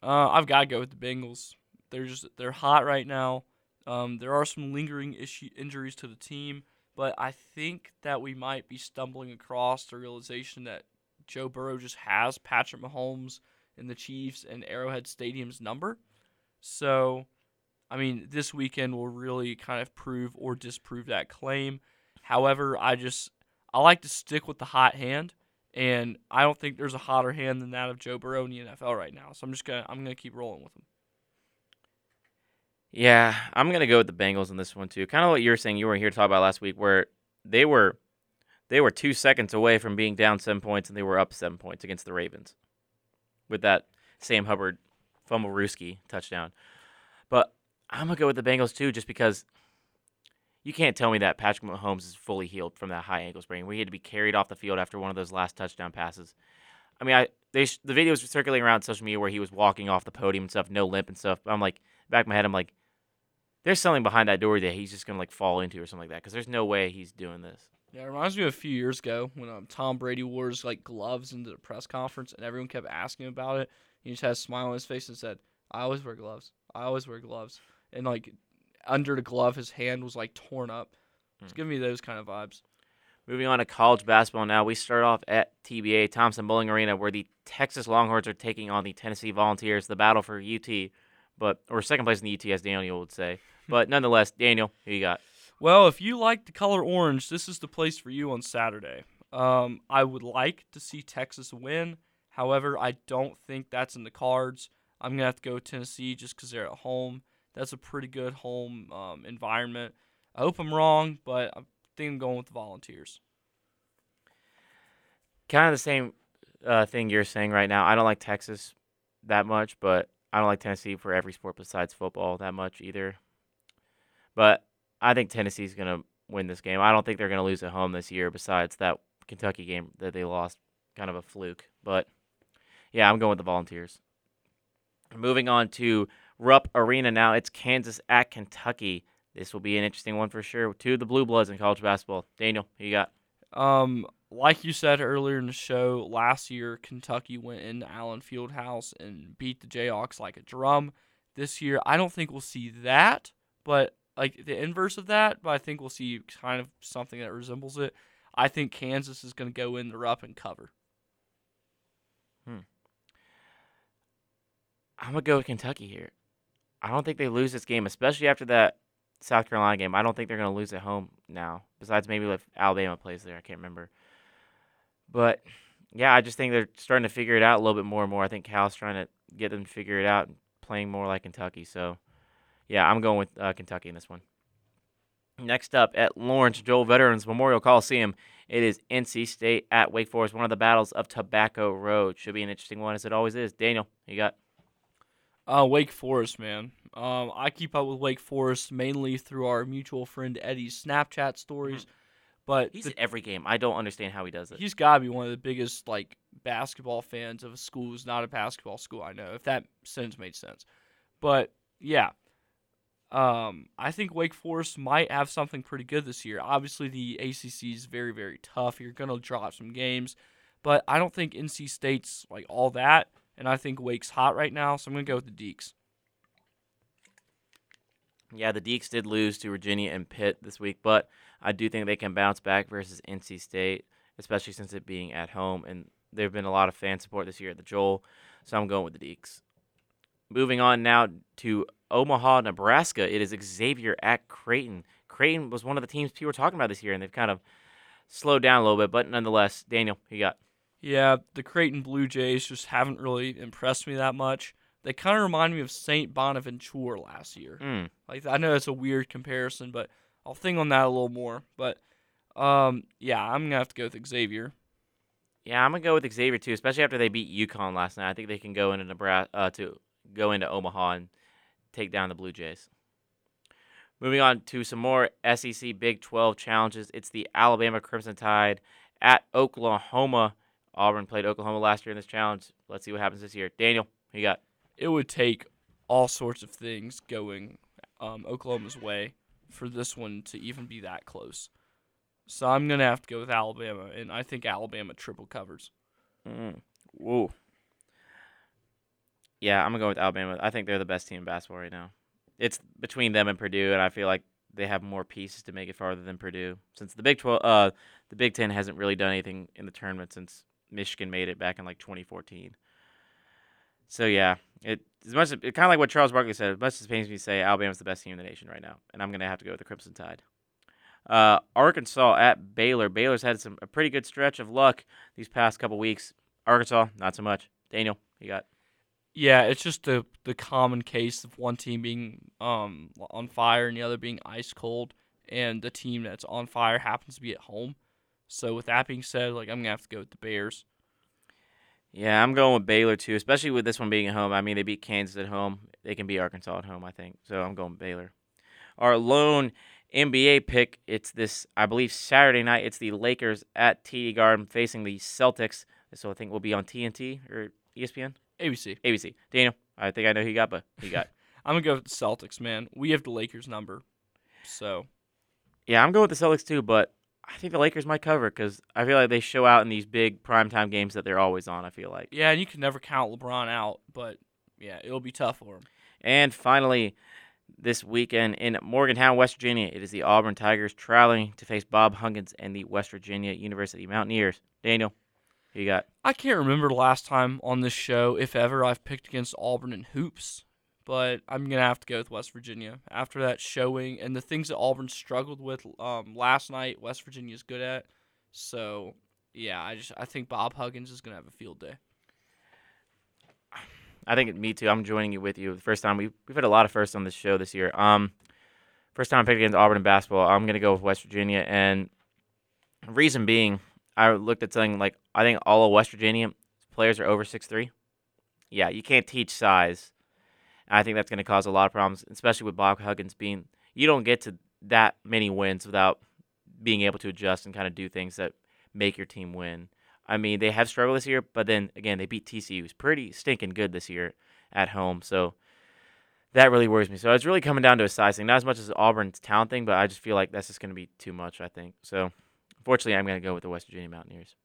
Uh, I've got to go with the Bengals. They're just they're hot right now. Um, there are some lingering issue injuries to the team, but I think that we might be stumbling across the realization that Joe Burrow just has Patrick Mahomes and the Chiefs and Arrowhead Stadium's number. So, I mean, this weekend will really kind of prove or disprove that claim. However, I just I like to stick with the hot hand, and I don't think there's a hotter hand than that of Joe Burrow in the NFL right now. So I'm just gonna I'm gonna keep rolling with him. Yeah, I'm gonna go with the Bengals on this one too. Kind of what you were saying. You were here to talk about last week, where they were they were two seconds away from being down seven points, and they were up seven points against the Ravens with that Sam Hubbard fumble Rooski touchdown. But I'm gonna go with the Bengals too, just because you can't tell me that Patrick Mahomes is fully healed from that high ankle sprain. where he had to be carried off the field after one of those last touchdown passes. I mean, I they the videos were circulating around social media where he was walking off the podium and stuff, no limp and stuff. But I'm like, back in my head, I'm like, there's something behind that door that he's just gonna like fall into or something like that because there's no way he's doing this. Yeah, it reminds me of a few years ago when um, Tom Brady wore his like gloves into the press conference and everyone kept asking him about it. He just had a smile on his face and said, "I always wear gloves. I always wear gloves." And like under the glove, his hand was like torn up. It's Hmm. giving me those kind of vibes. Moving on to college basketball now, we start off at TBA Thompson-Boling Arena, where the Texas Longhorns are taking on the Tennessee Volunteers, the battle for UT, but or second place in the UT, as Daniel would say. But nonetheless, Daniel, who you got? Well, if you like the color orange, this is the place for you on Saturday. Um, I would like to see Texas win. However, I don't think that's in the cards. I'm gonna have to go with Tennessee just because they're at home. That's a pretty good home um, environment. I hope I'm wrong, but I think I'm going with the Volunteers. Kind of the same uh, thing you're saying right now. I don't like Texas that much, but I don't like Tennessee for every sport besides football that much either. But I think Tennessee's gonna win this game. I don't think they're gonna lose at home this year. Besides that Kentucky game that they lost, kind of a fluke. But yeah, I'm going with the Volunteers. Moving on to Rupp Arena now. It's Kansas at Kentucky. This will be an interesting one for sure. Two of the Blue Bloods in college basketball. Daniel, who you got? Um, like you said earlier in the show, last year Kentucky went into Allen Fieldhouse and beat the Jayhawks like a drum. This year, I don't think we'll see that, but like the inverse of that. But I think we'll see kind of something that resembles it. I think Kansas is going to go in the up and cover. Hmm. I'm gonna go with Kentucky here. I don't think they lose this game, especially after that South Carolina game. I don't think they're gonna lose at home now. Besides maybe if Alabama plays there, I can't remember. But yeah, I just think they're starting to figure it out a little bit more and more. I think Cal's trying to get them to figure it out and playing more like Kentucky. So yeah, I'm going with uh, Kentucky in this one. Next up at Lawrence Joel Veterans Memorial Coliseum, it is NC State at Wake Forest, one of the battles of Tobacco Road. Should be an interesting one as it always is. Daniel, you got Uh, Wake Forest, man. Um, I keep up with Wake Forest mainly through our mutual friend Eddie's Snapchat stories, but He's the at every game. I don't understand how he does it. He's got to be one of the biggest like basketball fans of a school who's not a basketball school. I know if that sentence made sense, but yeah, um, I think Wake Forest might have something pretty good this year. Obviously, the ACC is very very tough. You're gonna drop some games, but I don't think NC State's like all that, and I think Wake's hot right now, so I'm gonna go with the Deacs. Yeah, the Deacs did lose to Virginia and Pitt this week, but I do think they can bounce back versus NC State, especially since it being at home. And there have been a lot of fan support this year at the Joel, so I'm going with the Deacs. Moving on now to Omaha, Nebraska. It is Xavier at Creighton. Creighton was one of the teams people were talking about this year, and they've kind of slowed down a little bit, but nonetheless, Daniel, you got? Yeah, the Creighton Blue Jays just haven't really impressed me that much. They kind of remind me of Saint Bonaventure last year. Mm. Like I know it's a weird comparison, but I'll think on that a little more. But um, yeah, I'm gonna have to go with Xavier. Yeah, I'm gonna go with Xavier too, especially after they beat UConn last night. I think they can go into Nebraska uh, to go into Omaha and take down the Blue Jays. Moving on to some more SEC Big 12 challenges. It's the Alabama Crimson Tide at Oklahoma. Auburn played Oklahoma last year in this challenge. Let's see what happens this year. Daniel, who you got? It would take all sorts of things going um, Oklahoma's way for this one to even be that close. So I'm gonna have to go with Alabama, and I think Alabama triple covers. Mm. Whoa. Yeah, I'm gonna go with Alabama. I think they're the best team in basketball right now. It's between them and Purdue, and I feel like they have more pieces to make it farther than Purdue. Since the Big Twelve, uh, the Big Ten hasn't really done anything in the tournament since Michigan made it back in like 2014. So yeah, it as much it kind of like what Charles Barkley said. As much as pains me to say Alabama's the best team in the nation right now, and I'm gonna have to go with the Crimson Tide. Uh, Arkansas at Baylor. Baylor's had some a pretty good stretch of luck these past couple weeks. Arkansas, not so much. Daniel, you got Yeah, it's just the the common case of one team being um on fire and the other being ice cold, and the team that's on fire happens to be at home. So with that being said, like I'm gonna have to go with the Bears. Yeah, I'm going with Baylor too, especially with this one being at home. I mean, they beat Kansas at home. They can beat Arkansas at home, I think. So I'm going Baylor. Our lone NBA pick. It's this, I believe, Saturday night. It's the Lakers at TD Garden facing the Celtics. So I think we'll be on TNT or ESPN, ABC. ABC. Daniel, I think I know who you got, but who you got? I'm gonna go with the Celtics, man. We have the Lakers number, so yeah, I'm going with the Celtics too, but I think the Lakers might cover because I feel like they show out in these big primetime games that they're always on. I feel like. yeah, and you can never count LeBron out, but yeah, it'll be tough for him. And finally, this weekend in Morgantown, West Virginia, it is the Auburn Tigers traveling to face Bob Huggins and the West Virginia University Mountaineers. Daniel, who you got? I can't remember the last time on this show, if ever, I've picked against Auburn in hoops, but I'm gonna have to go with West Virginia after that showing and the things that Auburn struggled with um, last night. West Virginia is good at, so yeah, I just I think Bob Huggins is gonna have a field day. I think me too. I'm joining you with you. The first time we we've had a lot of firsts on this show this year. Um, first time I picked against Auburn in basketball. I'm gonna go with West Virginia, and reason being, I looked at something like I think all of West Virginia players are over six three. Yeah, you can't teach size. I think that's gonna cause a lot of problems, especially with Bob Huggins being. You don't get to that many wins without being able to adjust and kind of do things that make your team win. I mean, they have struggled this year, but then again, they beat TCU, who's pretty stinking good this year at home. So that really worries me. So it's really coming down to a size thing, not as much as Auburn's talent thing, but I just feel like that's just going to be too much. I think so. Unfortunately, I'm going to go with the West Virginia Mountaineers.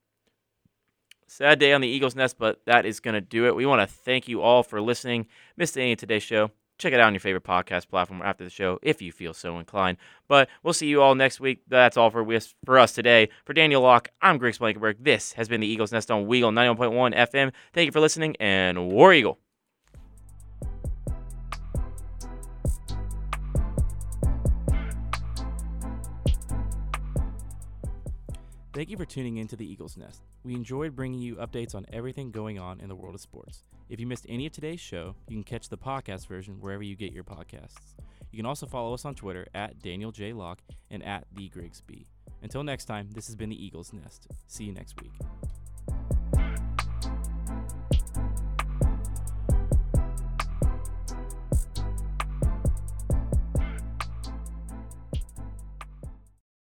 Sad day on the Eagles Nest, but that is going to do it. We want to thank you all for listening. Missed any of today's show? Check it out on your favorite podcast platform after the show if you feel so inclined. But we'll see you all next week. That's all for us, for us today. For Daniel Locke, I'm Griggs Blankenburg. This has been the Eagles Nest on Weagle 91.1 FM. Thank you for listening, and War Eagle. Thank you for tuning in to the Eagles Nest. We enjoyed bringing you updates on everything going on in the world of sports. If you missed any of today's show, you can catch the podcast version wherever you get your podcasts. You can also follow us on Twitter at Daniel J. Locke and at The Grigsby. Until next time, this has been the Eagles Nest. See you next week.